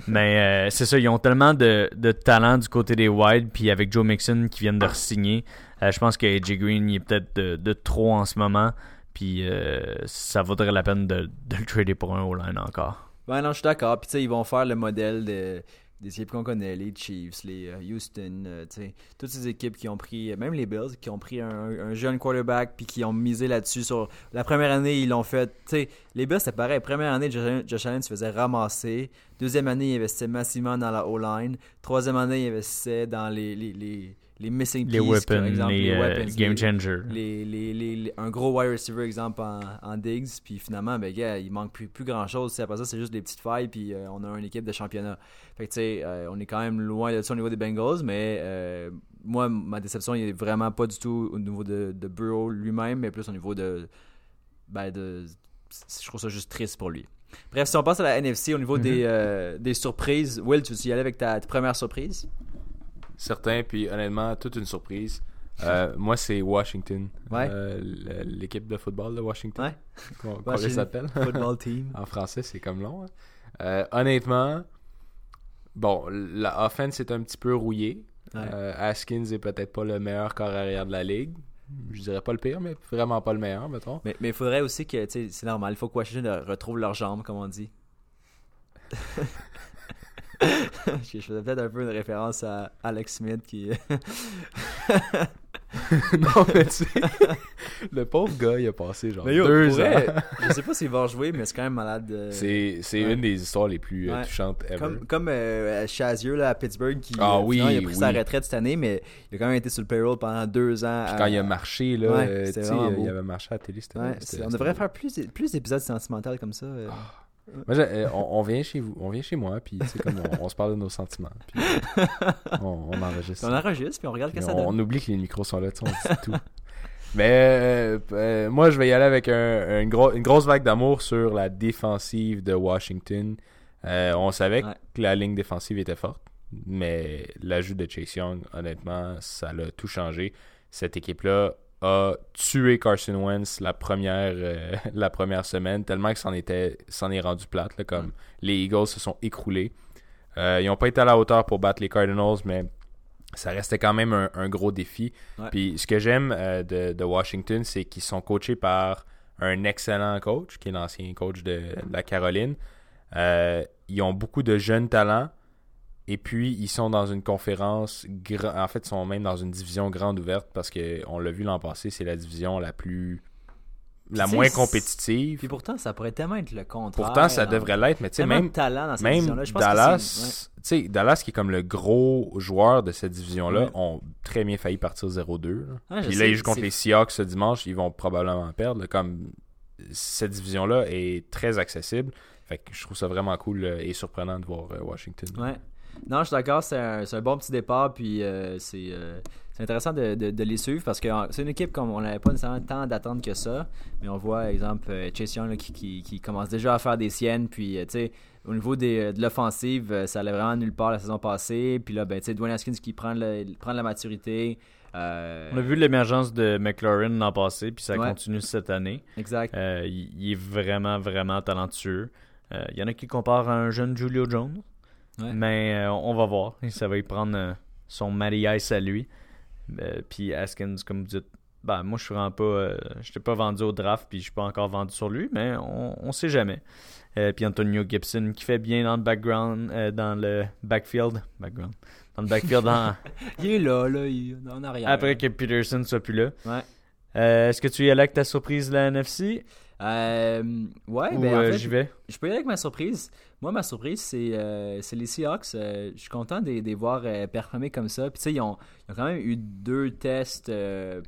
mais c'est ça, ils ont tellement de, de talent du côté des wide, puis avec Joe Mixon qui viennent de re-signer. euh, je pense que AJ Green il est peut-être de, de trop en ce moment. Puis euh, ça vaudrait la peine de, le trader pour un O-line encore. Ouais, non, je suis d'accord. Puis, tu sais, ils vont faire le modèle de, des équipes qu'on connaît, les Chiefs, les euh, Houston, euh, toutes ces équipes qui ont pris, même les Bills, qui ont pris un, un jeune quarterback puis qui ont misé là-dessus. Sur la première année, ils l'ont fait. Tu sais, les Bills, c'est pareil. Première année, Josh Allen, se faisait ramasser. Deuxième année, il investait massivement dans la O-line. Troisième année, il investissait dans les, les, les missing Les pieces, weapons, exemple, les, euh, weapons, game les, les, les- un gros wide receiver, exemple, en, en Diggs, puis finalement, ben, gars, il manque plus, plus grand chose. Après ça, c'est juste des petites failles, puis euh, on a une équipe de championnat. Fait que, tu sais, euh, on est quand même loin de ça au niveau des Bengals, mais euh, moi, ma déception, il est vraiment pas du tout au niveau de, de Burrow lui-même, mais plus au niveau de. Ben, de. Je trouve ça juste triste pour lui. Bref, si on passe à la NFC, au niveau des, euh, des surprises, Will, tu veux y aller avec ta, ta première surprise? Certain, puis honnêtement, toute une surprise. Euh, moi, c'est Washington. Ouais. Euh, L'équipe de football de Washington. Ouais. Qu'on qu'on Washington les appelle. Football Team. en français, c'est comme long. hein. Euh, honnêtement, bon, la offense est un petit peu rouillée. Ouais. Haskins est peut-être pas le meilleur corps arrière de la ligue. Je dirais pas le pire, mais vraiment pas le meilleur, mettons. Mais il faudrait aussi que, c'est normal, il faut que Washington retrouve leurs jambes, comme on dit. je faisais peut-être un peu une référence à Alex Smith qui. non, mais tu sais, le pauvre gars, il a passé genre Mais yo, deux vrai, ans. je sais pas s'il va rejouer, mais c'est quand même malade. de- C'est c'est Ouais. une des histoires les plus euh, Ouais. touchantes ever. Comme, comme euh, Chazier là, à Pittsburgh qui Ah euh, oui, finalement, il a pris sa retraite cette année, mais il a quand même été sur le payroll pendant deux ans. Puis à- quand il a marché, là, Ouais, il avait marché à la télé. c'était- on devrait faire plus, plus d'épisodes sentimentaux comme ça. euh. Moi, euh, on, on vient chez vous, on vient chez moi, puis comme on, on se parle de nos sentiments, puis on, on enregistre. On enregistre, puis on regarde ce que ça on, donne. on oublie que les micros sont là, on dit tout. Mais euh, euh, moi, je vais y aller avec un- une, gros- une grosse vague d'amour sur la défensive de Washington. Euh, on savait Ouais. que la ligne défensive était forte, mais l'ajout de Chase Young, honnêtement, ça l'a tout changé. Cette équipe-là a tué Carson Wentz la première, euh, la première semaine, tellement que c'en était, est rendu plate. là, comme les Eagles se sont écroulés. Euh, ils n'ont pas été à la hauteur pour battre les Cardinals, mais ça restait quand même un, un gros défi. Ouais. Puis ce que j'aime euh, de, de Washington, c'est qu'ils sont coachés par un excellent coach, qui est l'ancien coach de, de la Caroline. Ils ont beaucoup de jeunes talents. Et puis, ils sont dans une conférence, en fait, ils sont même dans une division grande ouverte parce que on l'a vu l'an passé, c'est la division la plus, la moins compétitive. Puis pourtant, ça pourrait tellement être le contraire. Pourtant, ça devrait l'être, mais tu sais, même, talent dans cette même division-là. Je pense Dallas, tu sais, Dallas qui est comme le gros joueur de cette division-là, Ouais. ont très bien failli partir 0-2. là. Ouais, je Puis là, ils jouent contre les Seahawks ce dimanche, ils vont probablement perdre. Comme cette division-là est très accessible. Fait que je trouve ça vraiment cool euh, et surprenant de voir euh, Washington. Ouais. Non, je suis d'accord, c'est un, bon petit départ, puis euh, c'est euh, c'est intéressant de, de- de les suivre parce que c'est une équipe comme on n'avait pas nécessairement tant d'attendre que ça, mais on voit, exemple, euh, Chase Young là, qui, qui, qui commence déjà à faire des siennes, puis tu sais, au niveau des, de l'offensive, ça allait vraiment nulle part la saison passée, puis là, ben, tu sais, Dwayne Haskins qui prend, le, prend de la maturité. euh, On a vu l'émergence de McLaurin l'an passé, puis ça Ouais. continue cette année. Exact. Il, est vraiment, vraiment talentueux. Il y en a qui comparent à un jeune Julio Jones, Ouais. mais euh, on va voir. Ça va y prendre euh, son Ice à lui. Euh, puis Haskins, comme vous dites, Ben, moi, je suis vraiment pas. Euh, je pas vendu au draft, puis je suis pas encore vendu sur lui, mais on, on sait jamais. Puis Antonio Gibson qui fait bien dans le background, dans le backfield. Background. Dans le backfield en- Il est là, là, il est en arrière. après que Peterson soit plus là. Ouais. Est-ce que tu y allais avec ta surprise de la NFC Euh, ouais, ou ben en euh, fait, j'y vais? je peux y aller avec ma surprise. Moi, ma surprise, c'est euh, les Seahawks. Euh, je suis content de, les voir euh, performer comme ça. Puis, tu sais, ils ont, ils ont quand même eu deux tests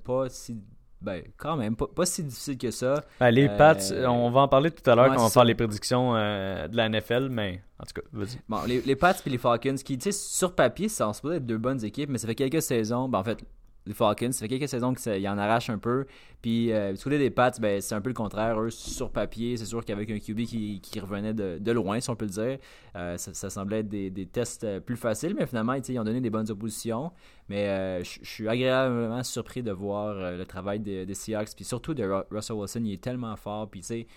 pas si. Ben, quand même, pas, pas si difficiles que ça. Ben, Les Pats, on va en parler tout à l'heure quand on va faire les prédictions de la NFL, mais en tout cas, vas-y. Bon, les, les Pats et les Falcons, qui, tu sais, sur papier, ça en supposé être deux bonnes équipes, mais ça fait quelques saisons. Ben, en fait, les Falcons, ça fait quelques saisons qu'ils en arrachent un peu. Puis, euh, du côté des Pats, ben, c'est un peu le contraire. Eux, sur papier, c'est sûr qu'avec un QB qui, qui revenait de, de loin, si on peut le dire, euh, ça, semblait être des, des tests euh, plus faciles, mais finalement, ils ont donné des bonnes oppositions. Mais euh, je suis agréablement surpris de voir le travail des, Seahawks, puis surtout de Ru- Russell Wilson. Il est tellement fort, puis tu sais,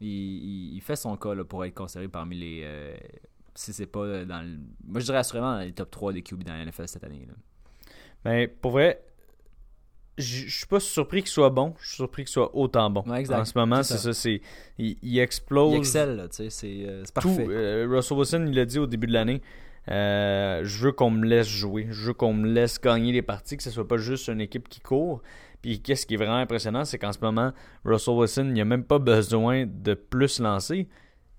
il, il- fait son cas pour être considéré parmi les. si c'est pas dans le. Moi, je dirais assurément dans les top 3 des QB dans la NFL cette année. là. Mais pour vrai, je suis pas surpris qu'il soit bon, je suis surpris qu'il soit autant bon. Ouais. En ce moment, C'est c'est ça. ça, c'est il, il explose Il excelle, là, tu sais, c'est euh, c'est tout. parfait. Euh, Russell Wilson, il l'a dit au début de l'année. euh, je veux qu'on me laisse jouer, je veux qu'on me laisse gagner les parties, que ce soit pas juste une équipe qui court. Puis qu'est-ce qui est vraiment impressionnant, c'est qu'en ce moment, Russell Wilson, il a même pas besoin de plus lancer.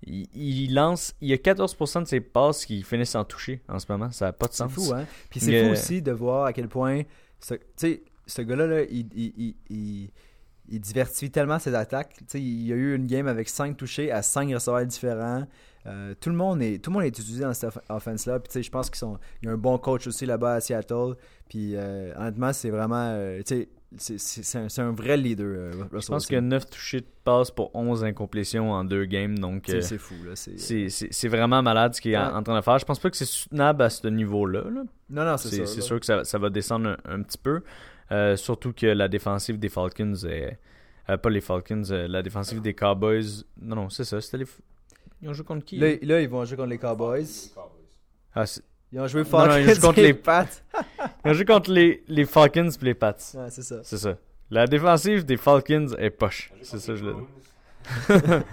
Il, il lance, il y a 14% de ses passes qui finissent en toucher en ce moment. Ça n'a pas de C'est sens. fou, hein? Puis c'est fou aussi de voir à quel point. Tu sais, ce gars-là, là, il, il, il, il- diversifie tellement ses attaques. Il y a eu une game avec 5 touchés à 5 receveurs différents. Euh, tout, le monde est, tout le monde est utilisé dans cette off- offense-là. Puis, je pense qu'il sont- il y a un bon coach aussi là-bas à Seattle. Puis, euh, honnêtement, c'est vraiment. euh, c'est- un, un vrai leader, Russell Je pense a 9 touchés de passe pour 11 incomplétions en deux games. Donc, C'est fou, c'est- vraiment malade ce qu'il est en, Ouais. en train de faire. Je pense pas que c'est soutenable à ce niveau-là. là. Non, non, c'est ça. sûr que ça, ça va descendre un, un petit peu. Euh, surtout que la défensive des Falcons est. euh, pas les Falcons, euh, la défensive des Cowboys. Non, non, c'est ça. C'était les. Ils ont joué contre qui? Là, là, ils vont jouer contre les Cowboys. Ah, Ils ont joué Falcons non, ils contre les- Pats. Ils ont joué contre les, les Falcons et les Pats. Ouais, c'est ça. C'est ça. La défensive des Falcons est poche. C'est ça, je le dis.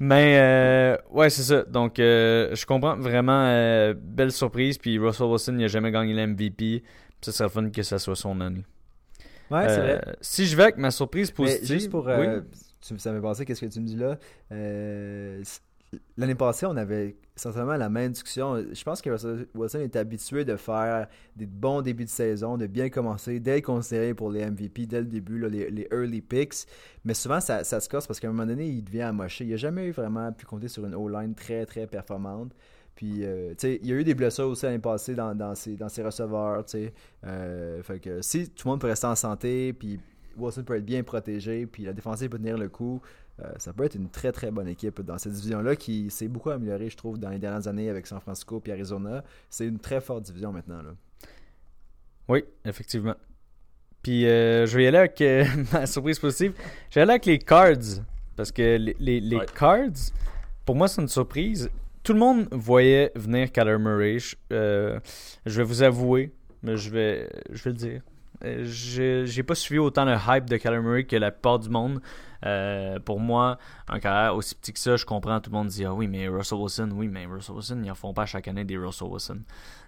Mais, euh, ouais, c'est ça. Donc, euh, je comprends vraiment. euh, belle surprise. Puis Russell Wilson, il n'a jamais gagné l'MVP. Ça serait fun que ça soit son année. Ouais, c'est Euh, vrai. Si je vais avec ma surprise Mais positive. juste pour. oui. euh, tu- ça m'est passé, qu'est-ce que tu me dis là? Euh, L'année passée, on avait certainement la même discussion. Je pense que Wilson est habitué de faire des bons débuts de saison, de bien commencer, d'être considéré pour les MVP dès le début, là, les, les early picks. Mais souvent, ça, ça se casse parce qu'à un moment donné, il devient amoché. Il n'a jamais eu vraiment pu compter sur une O-line très, très performante. Puis, euh, tu sais, il y a eu des blessures aussi l'année passée dans, dans, ses, dans ses receveurs, tu sais. Euh, fait que si tout le monde peut rester en santé, puis Wilson peut être bien protégé, puis la défensive peut tenir le coup, euh, ça peut être une très très bonne équipe dans cette division-là qui s'est beaucoup améliorée, je trouve, dans les dernières années avec San Francisco et Arizona. C'est une très forte division maintenant. Là. Oui, effectivement. Puis euh, je vais y aller avec euh, ma surprise positive. Je vais aller avec les Cards. Parce que les, les, les Ouais. Cards, pour moi, c'est une surprise. Tout le monde voyait venir Kyler Murray. Je, euh, je vais vous avouer, mais je vais, je vais le dire. Euh, J'ai pas suivi autant le hype de Kyler Murray que la plupart du monde. Euh, pour moi, un carrière aussi petit que ça, je comprends. Tout le monde dit Ah oui, mais Russell Wilson, oui, mais Russell Wilson, ils en font pas chaque année des Russell Wilson.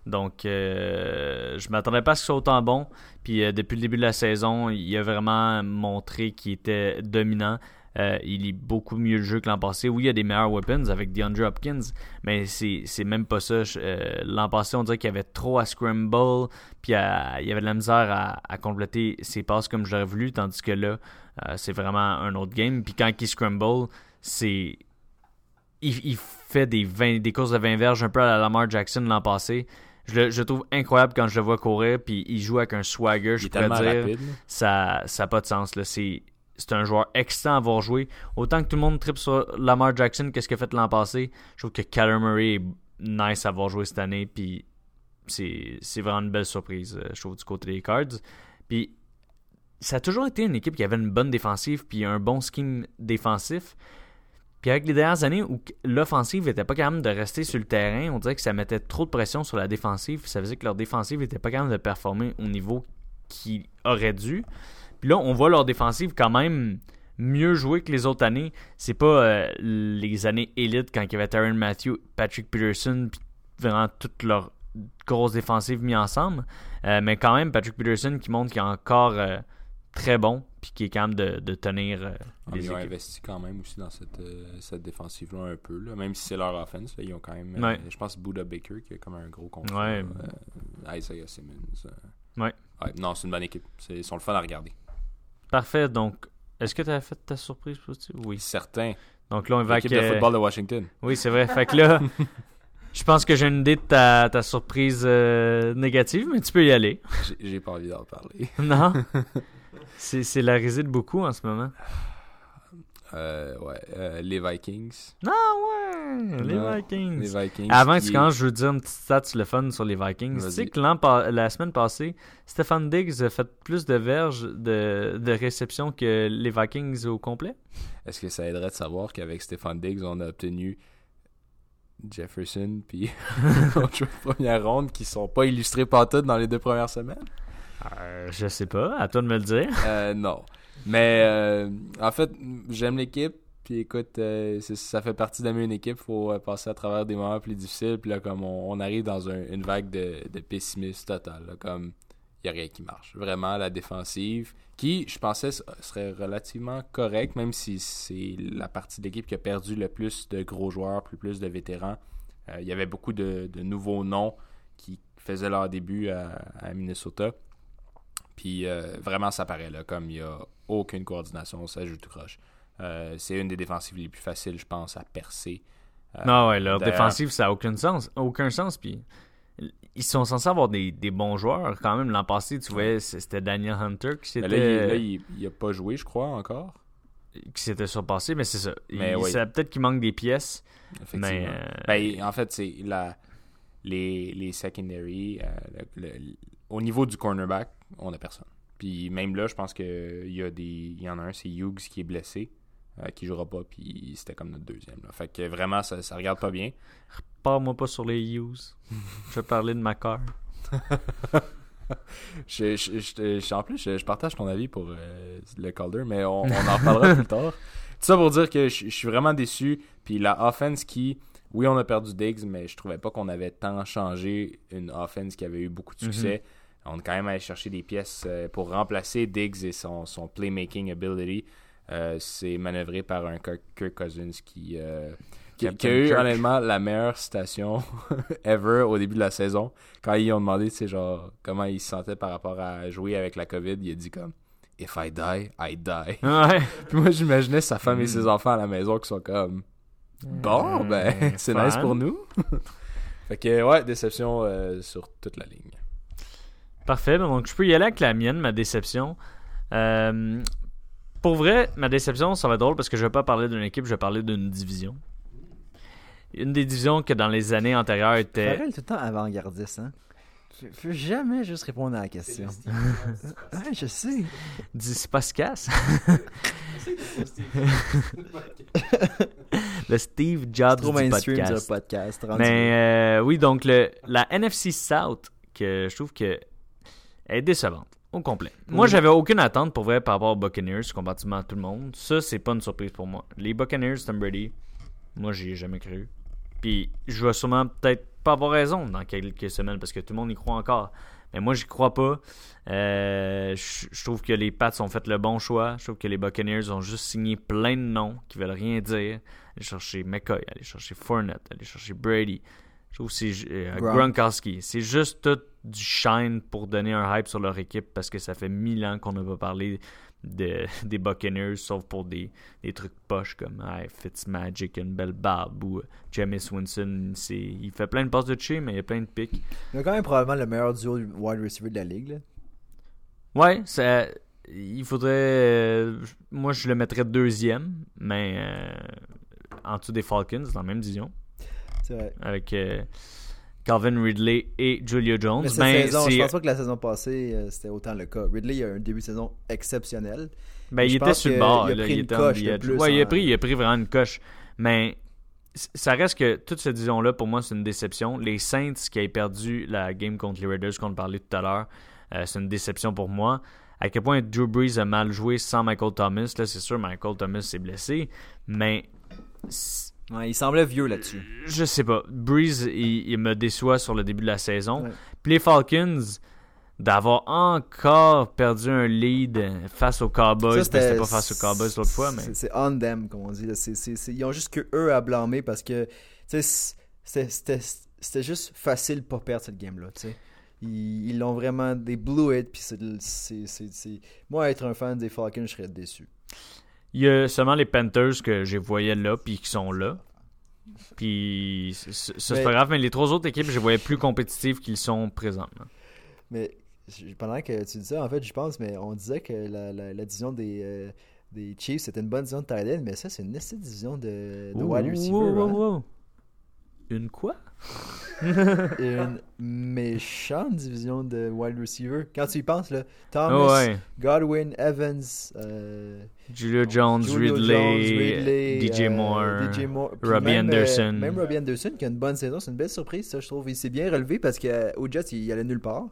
Donc, euh, je m'attendais pas à ce qu'il soit autant bon. Puis, depuis le début de la saison, il a vraiment montré qu'il était dominant. Euh, il lit beaucoup mieux le jeu que l'an passé. Oui, il y a des meilleurs weapons avec DeAndre Hopkins, mais c'est même pas ça. Euh, l'an passé, on dirait qu'il y avait trop à scramble, puis à- il y avait de la misère à, à compléter ses passes comme j'aurais voulu, tandis que là, euh, c'est vraiment un autre game. Puis quand il scramble, c'est. Il, il fait des, 20 des courses de 20 verges un peu à la Lamar Jackson l'an passé. Je le, je le trouve incroyable quand je le vois courir, puis il joue avec un swagger, Il je est pourrais tellement dire rapide. ça n'a pas de sens. C'est, c'est un joueur excitant à avoir joué. Autant que tout le monde tripe sur Lamar Jackson, qu'est-ce qu'il a fait l'an passé, je trouve que Kyler Murray est nice à avoir joué cette année. Puis c'est, c'est vraiment une belle surprise, euh, je trouve, du côté des Cards. Puis ça a toujours été une équipe qui avait une bonne défensive puis un bon scheme défensif. Puis avec les dernières années où l'offensive n'était pas capable de rester sur le terrain, on dirait que ça mettait trop de pression sur la défensive. Ça faisait que leur défensive n'était pas capable de performer au niveau qu'il aurait dû. Puis là, on voit leur défensive quand même mieux jouer que les autres années. C'est pas euh, les années élites quand il y avait Tyron Matthew, Patrick Peterson, puis vraiment toute leur grosse défensive mis ensemble. Euh, mais quand même, Patrick Peterson qui montre qu'il est encore euh, très bon, puis qui est capable de, de tenir Ah, Ils ont investi quand même aussi dans cette, cette défensive-là un peu. Là. Même si c'est leur offense, là, ils ont quand même. Ouais. je pense Buda Baker qui a comme un gros contrat. Ouais. Isaiah Simmons. Ouais. Ouais, Non, c'est une bonne équipe. Ils sont le fun à regarder. Parfait, donc, est-ce que tu as fait ta surprise positive? Oui. Certains. Donc là, on va. L'équipe de football de Washington. Oui, c'est vrai. Fait que là, je pense que j'ai une idée de ta, ta surprise euh, négative, mais tu peux y aller. J'ai- J'ai pas envie d'en parler. Non? C'est c'est la risée de beaucoup en ce moment. Euh, ouais. euh, les Vikings. Ouais! Les Vikings. Les Vikings. Avant que tu commences, je veux dire une petite stat sur le fun sur les Vikings. Tu sais que l'an pa- la semaine passée, Stefan Diggs a fait plus de verges de, de réception que les Vikings au complet? Est-ce que ça aiderait de savoir qu'avec Stéphane Diggs, on a obtenu Jefferson puis de première ronde qui sont pas illustrés par tout dans les deux premières semaines? Euh, je sais pas, à toi de me le dire. Euh, non. Mais euh, en fait, j'aime l'équipe. Puis écoute, euh, ça fait partie d'aimer une équipe. faut euh, passer à travers des moments plus difficiles. Puis là, comme on, arrive dans un- une vague de, pessimisme total. comme il n'y a rien qui marche. Vraiment, la défensive, qui, je pensais, serait relativement correcte, même si c'est la partie de l'équipe qui a perdu le plus de gros joueurs, plus, plus de vétérans. Euh, il y avait beaucoup de, nouveaux noms qui faisaient leur début à, à Minnesota. Puis euh, vraiment, ça paraît là, comme il n'y a aucune coordination, ça joue tout croche. Euh, c'est une des défensives les plus faciles, je pense, à percer. Euh, Non, ouais, leur défensive, ça n'a aucun sens. Aucun sens. Puis ils sont censés avoir des, des bons joueurs quand même. L'an passé, tu vois, c'était Daniel Hunter qui s'était là, il, là, il, il a pas joué, je crois, encore. qui s'était surpassé, mais c'est ça. Mais Il- oui. ça- Peut-être qu'il manque des pièces. Effectivement. Mais, euh, Ben, en fait, c'est la, les, les secondary. euh, le- le- au niveau du cornerback, on a personne. Puis même là, je pense qu'il y, a des- il y en a un, c'est Hughes qui est blessé, euh, qui jouera pas, puis c'était comme notre deuxième. là. Fait que vraiment, ça, ça regarde pas bien. Parle-moi pas sur les Hughes. je vais parler de ma cœur. Je, je- en plus, je, partage ton avis pour euh, le Calder, mais on, on en reparlera plus tard. Tout ça pour dire que je, suis vraiment déçu. Puis la offense qui, oui, on a perdu Diggs, mais je trouvais pas qu'on avait tant changé une offense qui avait eu beaucoup de succès. On est quand même allé chercher des pièces euh, pour remplacer Diggs et son, son playmaking ability. Euh, C'est manœuvré par un Kirk, Cousins qui, euh, qui, qui a eu Kirk. honnêtement la meilleure citation ever au début de la saison. Quand ils ont demandé, genre, comment il se sentait par rapport à jouer avec la COVID, il a dit comme If I die, I die. Ouais. Puis moi, j'imaginais sa femme et ses enfants à la maison qui sont comme Bon, ben, Euh, c'est nice pour nous. fait que, ouais, déception euh, sur toute la ligne. Parfait. Donc, je peux y aller avec la mienne, ma déception. Euh, pour vrai, ma déception, ça va être drôle parce que je vais pas parler d'une équipe, je vais parler d'une division. Une des divisions que dans les années antérieures était. Farrell tout le temps avant-gardiste, hein. Faut- Faut jamais juste répondre à la question. ouais, je sais. Dis, efficace. le Steve Jobs Trop du podcast. le podcast. Mais euh, oui, donc le, la NFC South, que je trouve que est décevante au complet. Moi, Mm. j'avais aucune attente pour vrai par rapport aux Buccaneers, comparativement à tout le monde. Ça, c'est pas une surprise pour moi. Les Buccaneers, Tom Brady, moi, j'y ai jamais cru. Puis, je vais sûrement peut-être pas avoir raison dans quelques semaines parce que tout le monde y croit encore. Mais moi, j'y crois pas. Euh, je trouve que les Pats ont fait le bon choix. Je trouve que les Buccaneers ont juste signé plein de noms qui veulent rien dire. Aller chercher McCoy, aller chercher Fournette, aller chercher Brady. Je trouve que c'est euh, Gronk. Gronkowski. C'est juste tout du shine pour donner un hype sur leur équipe parce que ça fait mille ans qu'on n'a pas parlé de, des Buccaneers sauf pour des, des trucs poches comme hey, Fitzmagic, une belle barbe ou euh, Jameis Winston. Il fait plein de passes de chez mais il y a plein de pics. Il a quand même probablement le meilleur duo wide receiver de la ligue. Là. Ouais, ça, il faudrait. euh, moi, je le mettrais deuxième, mais euh, en dessous des Falcons, dans la même division, C'est vrai. avec euh, Calvin Ridley et Julio Jones. Mais cette Ben, saison, je pense pas que la saison passée, euh, c'était autant le cas. Ridley a un début de saison exceptionnel. Ben, il était sur le bord. il a là, pris il une on coche de edge. plus Ouais, il a, pris, il a pris vraiment une coche. Mais ça reste que toute cette division-là, pour moi, c'est une déception. Les Saints qui avaient perdu la game contre les Raiders qu'on parlait tout à l'heure, euh, c'est une déception pour moi. à quel point Drew Brees a mal joué sans Michael Thomas. Là, c'est sûr, Michael Thomas s'est blessé, mais Ouais, il semblait vieux là-dessus. je sais pas. Breeze, il, il me déçoit sur le début de la saison. Ouais. Puis les Falcons, d'avoir encore perdu un lead face aux Cowboys. Ben, c'était pas face aux Cowboys l'autre fois, mais. c'est- on them, comme on dit. ils ont juste que eux à blâmer parce que c'était- juste facile de pas perdre cette game-là. Ils l'ont vraiment. Des blew it. Puis Moi, être un fan des Falcons, je serais déçu. Il y a seulement les Panthers que je voyais là, puis qui sont là. Puis c'est- pas grave, mais les trois autres équipes, je voyais plus compétitives qu'ils sont présentement. Mais pendant que tu dis ça, en fait, je pense, mais on disait que la, la, la division des, euh, des Chiefs, c'était une bonne division de end, mais ça, c'est une division de, de wide receiver. Wow, wow, hein. Une quoi? Une méchante division de wide receiver. Quand tu y penses, là, Thomas, Oh, ouais. Godwin, Evans, euh, Julio Jones, Julio Ridley, Jones, Ridley, DJ euh, Moore. DJ Moore, Robbie même, euh, Anderson. même Robbie Anderson qui a une bonne saison, c'est une belle surprise, ça, je trouve. Il s'est bien relevé parce qu'au Jets, il, il allait nulle part.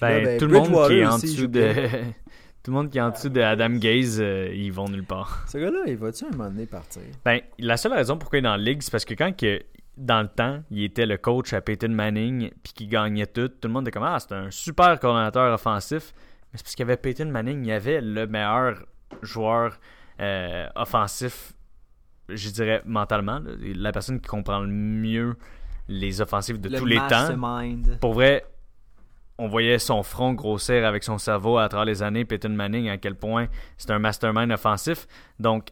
Ben, là, ben, tout le monde qui est en il dessous de. tout le monde qui est en dessous de Adam Gaze, euh, ils vont nulle part. Ce gars-là, il va-tu un moment donné partir? Ben, la seule raison pourquoi il est dans la ligue, c'est parce que quand que, dans le temps, il était le coach à Peyton Manning, puis qu'il gagnait tout, tout le monde était comme Ah, c'est un super coordonnateur offensif. Mais c'est parce qu'il y avait Peyton Manning, il y avait le meilleur joueur euh, offensif, je dirais mentalement, la personne qui comprend le mieux les offensifs de Le tous les temps. Pour vrai, on voyait son front grossir avec son cerveau à travers les années, Peyton Manning, à quel point c'est un mastermind offensif. Donc,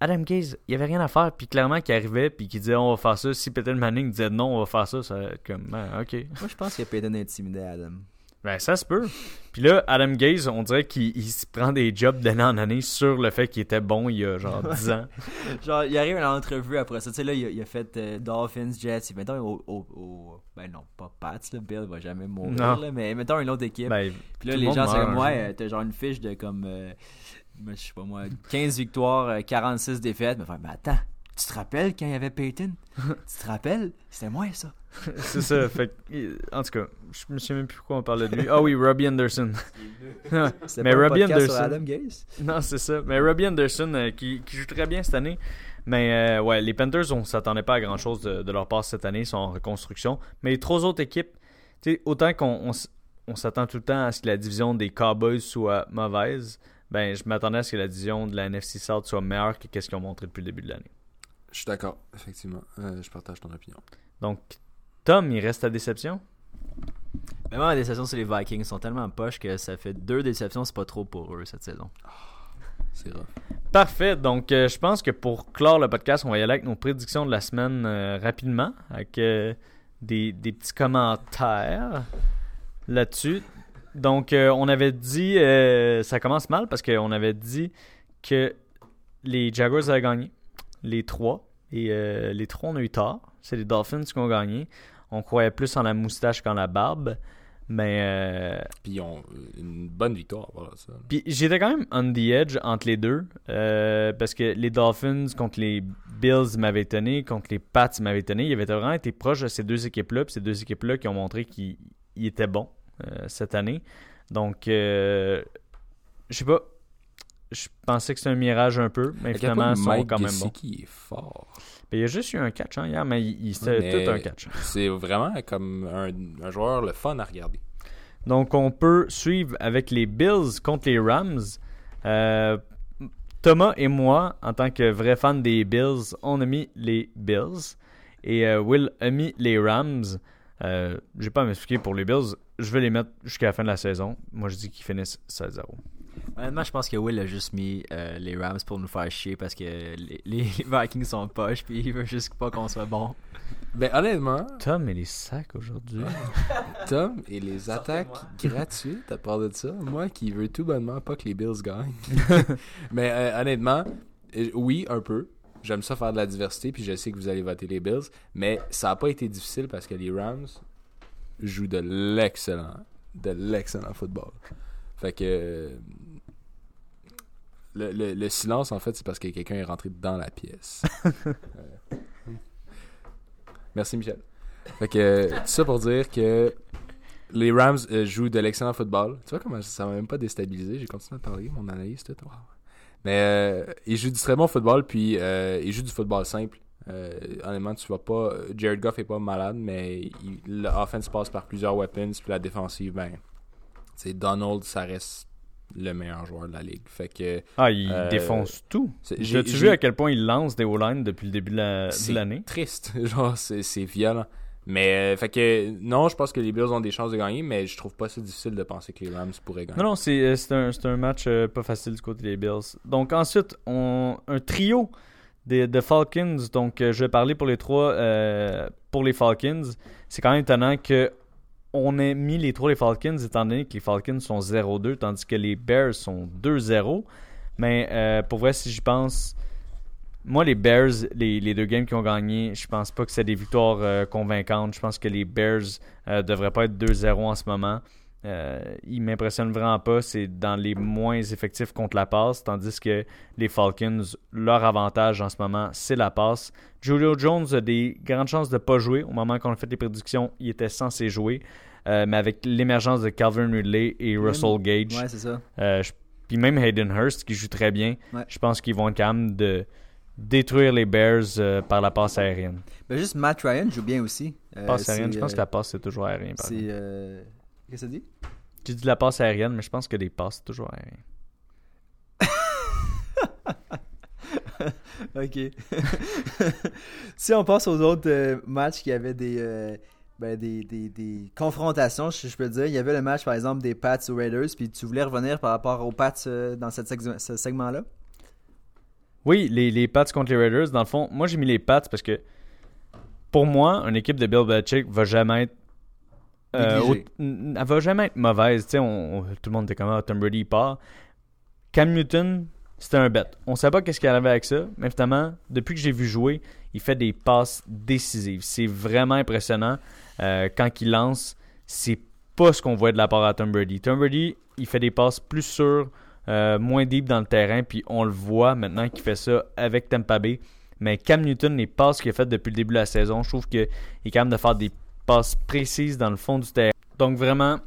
Adam Gaze, il n'y avait rien à faire, puis clairement qu'il arrivait, puis qu'il disait on va faire ça. Si Peyton Manning disait non, on va faire ça, ça va être comme, ben, ok. Moi, je pense qu'il a Peyton intimidé Adam. Ben, ça se peut. Puis là, Adam Gaze, on dirait qu'il il se prend des jobs d'année en année sur le fait qu'il était bon il y a genre 10 ans. Genre, il arrive à l'entrevue après ça. Tu sais, là, il a, il a fait euh, Dolphins, Jets. Il mettons au, au, au- Ben non, pas Pats, là. Bill va jamais mourir, là, mais mettons une autre équipe. Ben, Puis là, les gens, c'est jour. euh, t'as genre une fiche de comme, euh, je sais pas moi, 15 victoires, euh, 46 défaites. Mais, enfin, mais attends, tu te rappelles quand il y avait Peyton? Tu te rappelles? C'était moi, ça. c'est ça. Fait que, en tout cas, je me souviens même plus pourquoi on parlait de lui. Ah oui, Robbie Anderson. C'était Mais pas Robbie sur Anderson. Adam Gaze? Non, c'est ça. Mais Robbie Anderson, euh, qui, qui joue très bien cette année. Mais euh, ouais, les Panthers, on s'attendait pas à grand chose de, de leur part cette année. Ils sont en reconstruction. Mais les trois autres équipes, tu sais, autant qu'on on s'attend tout le temps à ce que la division des Cowboys soit mauvaise, ben je m'attendais à ce que la division de la NFC South soit meilleure que ce qu'ils ont montré depuis le début de l'année. Je suis d'accord, effectivement. Euh, je partage ton opinion. Donc, Tom, il reste ta déception? Mais moi, ma déception, c'est les Vikings. Ils sont tellement poches que ça fait deux déceptions, c'est pas trop pour eux cette saison. C'est rough. Parfait. Donc, euh, je pense que pour clore le podcast, on va y aller avec nos prédictions de la semaine euh, rapidement, avec euh, des, des petits commentaires là-dessus. Donc, euh, on avait dit, euh, ça commence mal parce qu'on avait dit que les Jaguars avaient gagné, les trois, et euh, les trois, on a eu tort. C'est les Dolphins qui ont gagné. On croyait plus en la moustache qu'en la barbe. Mais euh, Puis ils ont une bonne victoire, voilà ça. puis j'étais quand même on the edge entre les deux. parce que les Dolphins contre les Bills m'avaient étonné, contre les Pats m'avaient étonné. Il avait vraiment été proche de ces deux équipes-là. Puis ces deux équipes-là qui ont montré qu'ils ils étaient bons cette année. Donc, euh, je sais pas. Je pensais que c'était un mirage un peu, mais finalement, ils sont quand même bons. Est fort. Ben, il y a juste eu un catch hein, hier, mais il, il- c'était Mais tout un catch. C'est vraiment comme un, un joueur le fun à regarder. Donc, on peut suivre avec les Bills contre les Rams. Euh, Thomas et moi, en tant que vrais fans des Bills, on a mis les Bills. Et euh, Will a mis les Rams. Euh, J'ai pas à m'expliquer pour les Bills. Je vais les mettre jusqu'à la fin de la saison. Moi, je dis qu'ils finissent 16-0. Honnêtement, je pense que Will a juste mis euh, les Rams pour nous faire chier parce que les, les Vikings sont poches puis il veut juste pas qu'on soit bon. Ben honnêtement, Tom et les sacs aujourd'hui. Tom et les attaques gratuites à part de ça, moi qui veux tout bonnement pas que les Bills gagnent. Mais euh, honnêtement, euh, oui, un peu. J'aime ça faire de la diversité, puis je sais que vous allez voter les Bills. Mais ça n'a pas été difficile parce que les Rams jouent de l'excellent, de l'excellent football. Fait que le, le- le silence, en fait, c'est parce que quelqu'un est rentré dans la pièce. Euh, Merci, Michel. Fait que, tout ça pour dire que les Rams euh, jouent de l'excellent football. Tu vois comment ça m'a même pas déstabilisé. J'ai continué à parler, mon analyse, tout. Wow. Mais euh, ils jouent du très bon football, puis euh, ils jouent du football simple. Euh, honnêtement, tu vois pas. Jared Goff est pas malade, mais il- l'offense passe par plusieurs weapons, puis la défensive, ben. C'est Donald, ça reste le meilleur joueur de la ligue. Fait que. Ah, il Euh, défonce tout. As-tu vu à quel point il lance des O-line depuis le début de la- de c'est l'année? triste. Genre, c'est violent. Mais, euh, fait que, non, je pense que les Bills ont des chances de gagner, mais je trouve pas ça difficile de penser que les Rams pourraient gagner. Non, non, c'est euh, un, un match euh, pas facile du côté des Bills. Donc ensuite, on, un trio de, de Falcons. Donc je vais parler pour les trois pour les Falcons. C'est quand même étonnant que on ait mis les trois les Falcons étant donné que les Falcons sont 0-2 tandis que les Bears sont 2-0. Mais pour vrai, si j'y pense, moi les Bears, les, les deux games qui ont gagné, je pense pas que c'est des victoires euh, convaincantes. Je pense que les Bears euh, devraient pas être 2-0 en ce moment. Euh, ils m'impressionnent vraiment pas. C'est dans les moins effectifs contre la passe, tandis que les Falcons, leur avantage en ce moment, c'est la passe. Julio Jones a des grandes chances de ne pas jouer. Au moment qu'on a fait les prédictions, il était censé jouer. Euh, mais avec l'émergence de Calvin Ridley et Russell Gage, Ouais, c'est ça. euh, je- puis même Hayden Hurst qui joue très bien, Ouais. je pense qu'ils vont être capables de détruire les Bears euh, par la passe aérienne. Ben, juste Matt Ryan joue bien aussi. Euh, Passe aérienne, je pense euh, que la passe c'est toujours aérien. par C'est. Qu'est-ce que ça dit? J'ai dit la passe aérienne, mais je pense que des passes c'est toujours aérien. Ok. si on passe aux autres matchs qui avaient des, ben, des, des, des confrontations, je, je peux dire, il y avait le match par exemple des Pats aux Raiders, puis tu voulais revenir par rapport aux Pats euh, dans cette ce segment-là? Oui, les, les Pats contre les Raiders, dans le fond, moi j'ai mis les Pats parce que pour moi, une équipe de Bill Belichick va jamais être. euh, au- elle va jamais être mauvaise. On- on- tout le monde était comme ah, Tom Brady part. Cam Newton, c'était un bet. On savait pas qu'est-ce qu'il arrivait avec ça, mais finalement, depuis que j'ai vu jouer, il fait des passes décisives. C'est vraiment impressionnant. Euh, quand il lance, c'est pas ce qu'on voit de la part à Tom Brady. Tom Brady, il fait des passes plus sûres, euh, moins deep dans le terrain, puis on le voit maintenant qu'il fait ça avec Tampa Bay. Mais Cam Newton, les passes qu'il a faites depuis le début de la saison, je trouve qu'il est capable de faire des passes précises dans le fond du terrain. Donc vraiment,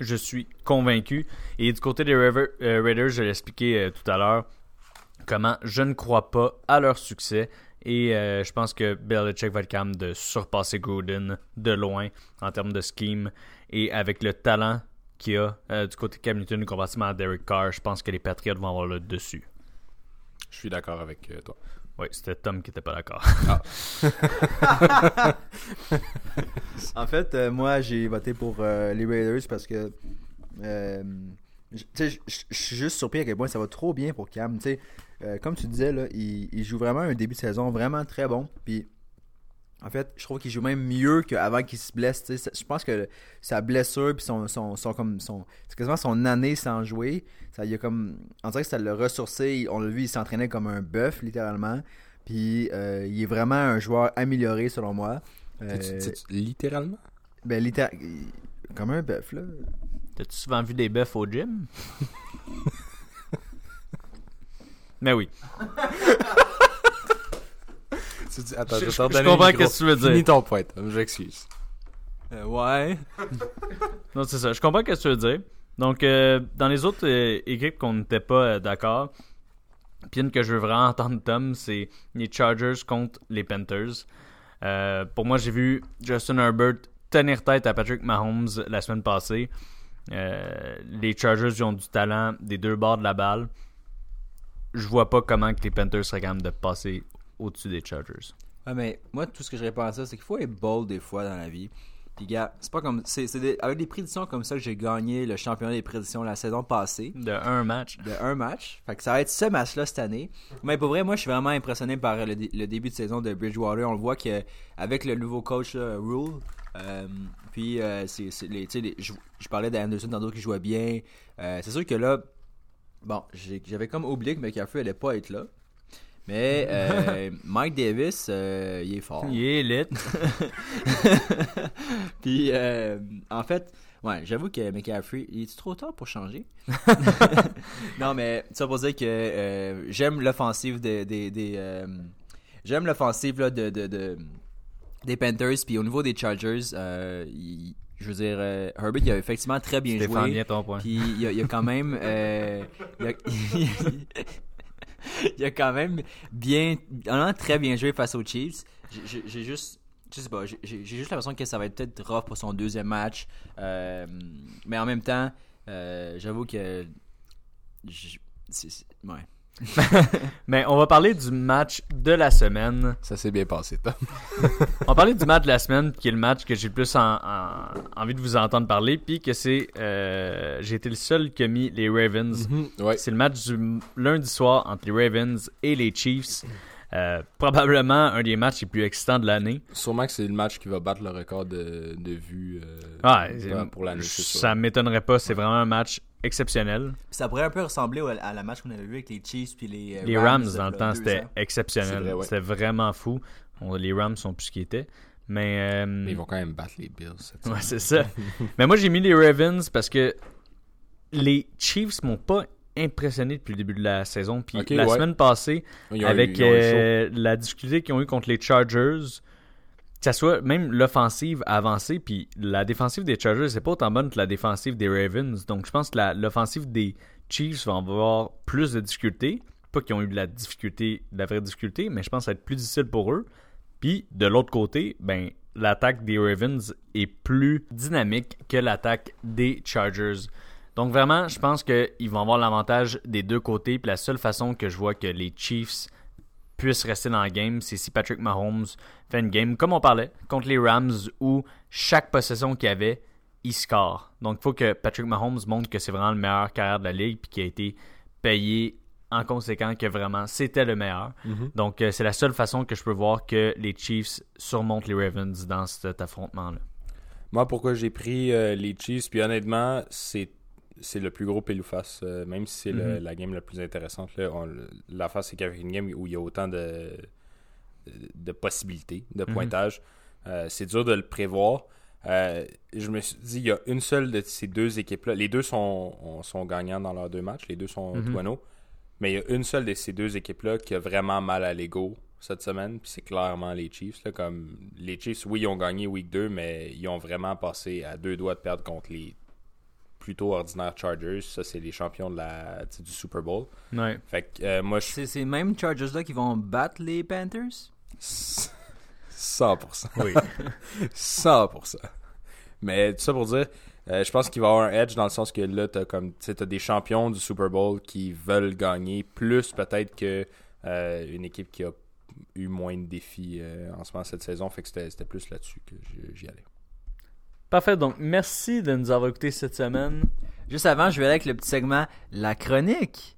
je suis convaincu. Et du côté des euh, Raiders, je l'ai expliqué euh, tout à l'heure, comment je ne crois pas à leur succès. Et je pense que Belichick va être capable de surpasser Gruden de loin en termes de scheme. Et avec le talent qu'il a euh, du côté de Cam Newton comparativement à Derek Carr, je pense que les Patriots vont avoir le dessus. Je suis d'accord avec euh, toi. Oui, c'était Tom qui n'était pas d'accord. En fait, euh, moi, j'ai voté pour euh, les Raiders parce que. euh, j- tu sais, je suis juste surpris à quel point ça va trop bien pour Cam. Tu sais, euh, comme tu disais, là, il, il joue vraiment un début de saison vraiment très bon. Puis, en fait, je trouve qu'il joue même mieux qu'avant qu'il se blesse. Je pense que sa blessure, puis son, son, son- comme son, c'est quasiment son année sans jouer. Ça, il a comme, on dirait que ça l'a ressourcé. On l'a vu, il s'entraînait comme un bœuf, littéralement. Puis, euh, il est vraiment un joueur amélioré, selon moi. Euh, T'es-tu- t'es-tu- littéralement? ben, littér- Comme un bœuf, là. T'as-tu souvent vu des bœufs au gym? Mais oui. Attends, Je- je- je comprends qu'est-ce que tu veux dire. Finis ton point, Tom, j'excuse. Euh, ouais. non, c'est ça. Je comprends ce que tu veux dire. Donc, euh, dans les autres euh, équipes qu'on n'était pas d'accord, puis une que je veux vraiment entendre, Tom, c'est les Chargers contre les Panthers. Pour moi, j'ai vu Justin Herbert tenir tête à Patrick Mahomes la semaine passée. Les Chargers ils ont du talent des deux bords de la balle. Je vois pas comment que les Panthers seraient capables de passer au-dessus des Chargers. Ouais, mais moi, tout ce que je réponds à ça, c'est qu'il faut être bold des fois dans la vie. Puis, gars, c'est pas comme. C'est, c'est des- avec des prédictions comme ça que j'ai gagné le championnat des prédictions la saison passée. De un match. de un match. Fait que ça va être ce match-là cette année. Mais pour vrai, moi, je suis vraiment impressionné par le, le début de saison de Bridgewater. On le voit que avec le nouveau coach là, Rule, euh, puis euh, c'est, c'est les, tu sais, les- je, je parlais d'Anderson tantôt qui jouait bien. Euh, c'est sûr que là, bon, j'ai- j'avais comme oublié que McCaffrey allait pas être là. Mais euh, Mike Davis, euh, il est fort. Il est lit. Puis, euh, en fait, ouais, j'avoue que McCaffrey, il est trop tard pour changer? non, mais ça pour dire que j'aime l'offensive des. des, des, j'aime l'offensive de, de, de- des Panthers. Puis au niveau des Chargers, euh, il- je veux dire, euh, Herbert, il a effectivement très bien joué. bien ton point. Puis il a, il a quand même. euh, il, a, il a quand même bien. honnêtement, très bien joué face aux Chiefs. J'ai- juste. Je sais pas, j'ai juste l'impression que ça va être peut-être rough pour son deuxième match. Euh, mais en même temps, euh, j'avoue que. ouais. Mais on va parler du match de la semaine. Ça s'est bien passé, Tom. On va parler du match de la semaine, qui est le match que j'ai le plus en- en- envie de vous entendre parler, puis que c'est... euh, j'ai été le seul qui a mis les Ravens. Ouais. C'est le match du lundi soir entre les Ravens et les Chiefs. Euh, probablement un des matchs les plus excitants de l'année. Sûrement que c'est le match qui va battre le record de, de vues euh, Ah, ouais, pour l'année. ça m'étonnerait pas, c'est vraiment un match exceptionnel. Ça pourrait un peu ressembler à la match qu'on avait vu avec les Chiefs puis les, euh, Les Rams, dans le temps, c'était exceptionnel. C'est vrai, ouais. C'était vraiment fou. On- les Rams sont plus ce qu'ils étaient. Mais, euh, Mais ils vont quand même battre les Bills cette Ouais, semaine. c'est ça. Mais moi, j'ai mis les Ravens parce que les Chiefs m'ont pas impressionné depuis le début de la saison. Puis la ouais. semaine passée, avec eu- euh, la difficulté qu'ils ont eu contre les Chargers, que ça soit même l'offensive avancée, puis la défensive des Chargers, c'est pas autant bonne que la défensive des Ravens. Donc je pense que l'offensive des Chiefs va avoir plus de difficultés. Pas qu'ils ont eu de la difficulté, de la vraie difficulté, mais je pense que ça va être plus difficile pour eux. Puis de l'autre côté, ben l'attaque des Ravens est plus dynamique que l'attaque des Chargers. Donc vraiment, je pense qu'ils vont avoir l'avantage des deux côtés. Puis la seule façon que je vois que les Chiefs puissent rester dans le game, c'est si Patrick Mahomes fait une game, comme on parlait, contre les Rams, où chaque possession qu'il y avait, il score. Donc il faut que Patrick Mahomes montre que c'est vraiment le meilleur carrière de la ligue, puis qu'il a été payé en conséquent que vraiment c'était le meilleur. Mhm. Donc euh, c'est la seule façon que je peux voir que les Chiefs surmontent les Ravens dans cet affrontement-là. Moi, pourquoi j'ai pris euh, les Chiefs, puis honnêtement, c'est c'est le plus gros pile ou face, euh, même si c'est Mhm. la game la plus intéressante. Là, on- la face, c'est qu'avec une game où il y a autant de, de possibilités, de Mhm. pointage, euh, c'est dur de le prévoir. Euh, je me suis dit, il y a une seule de ces deux équipes-là. Les deux sont, on- sont gagnants dans leurs deux matchs, les deux sont. 2-0. Mais il y a une seule de ces deux équipes-là qui a vraiment mal à l'ego cette semaine, puis c'est clairement les Chiefs. Là, comme les Chiefs, oui, ils ont gagné Week 2, mais ils ont vraiment passé à deux doigts de perdre contre les plutôt ordinaires Chargers. Ça, c'est les champions de la, du Super Bowl. Ouais. Fait que euh, moi, je C'est ces mêmes Chargers-là qui vont battre les Panthers? 100%. Oui. 100%. Mais tout ça pour dire, euh, je pense qu'il va y avoir un edge dans le sens que là, t'as comme, tu sais, t'as des champions du Super Bowl qui veulent gagner, plus peut-être que euh, une équipe qui a eu moins de défis euh, en ce moment cette saison. Fait que c'était c'était plus là-dessus que j'y allais. Parfait, donc merci de nous avoir écoutés cette semaine. Juste avant, je vais aller avec le petit segment La chronique.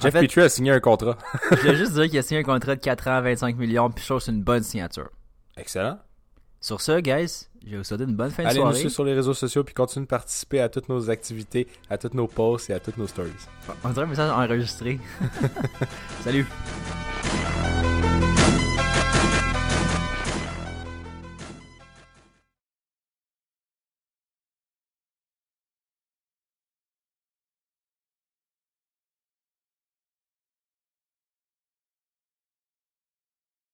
Jeff fait- Petrie a signé un contrat. Je voulais juste dire qu'il a signé un contrat de 4 ans, 25 millions, puis je trouve que c'est une bonne signature. Excellent. Sur ce, guys, je vais vous souhaiter une bonne fin de Allez nous soirée. suivre sur les réseaux sociaux puis continuez de participer à toutes nos activités, à toutes nos posts et à toutes nos stories. On dirait un message enregistré. Salut.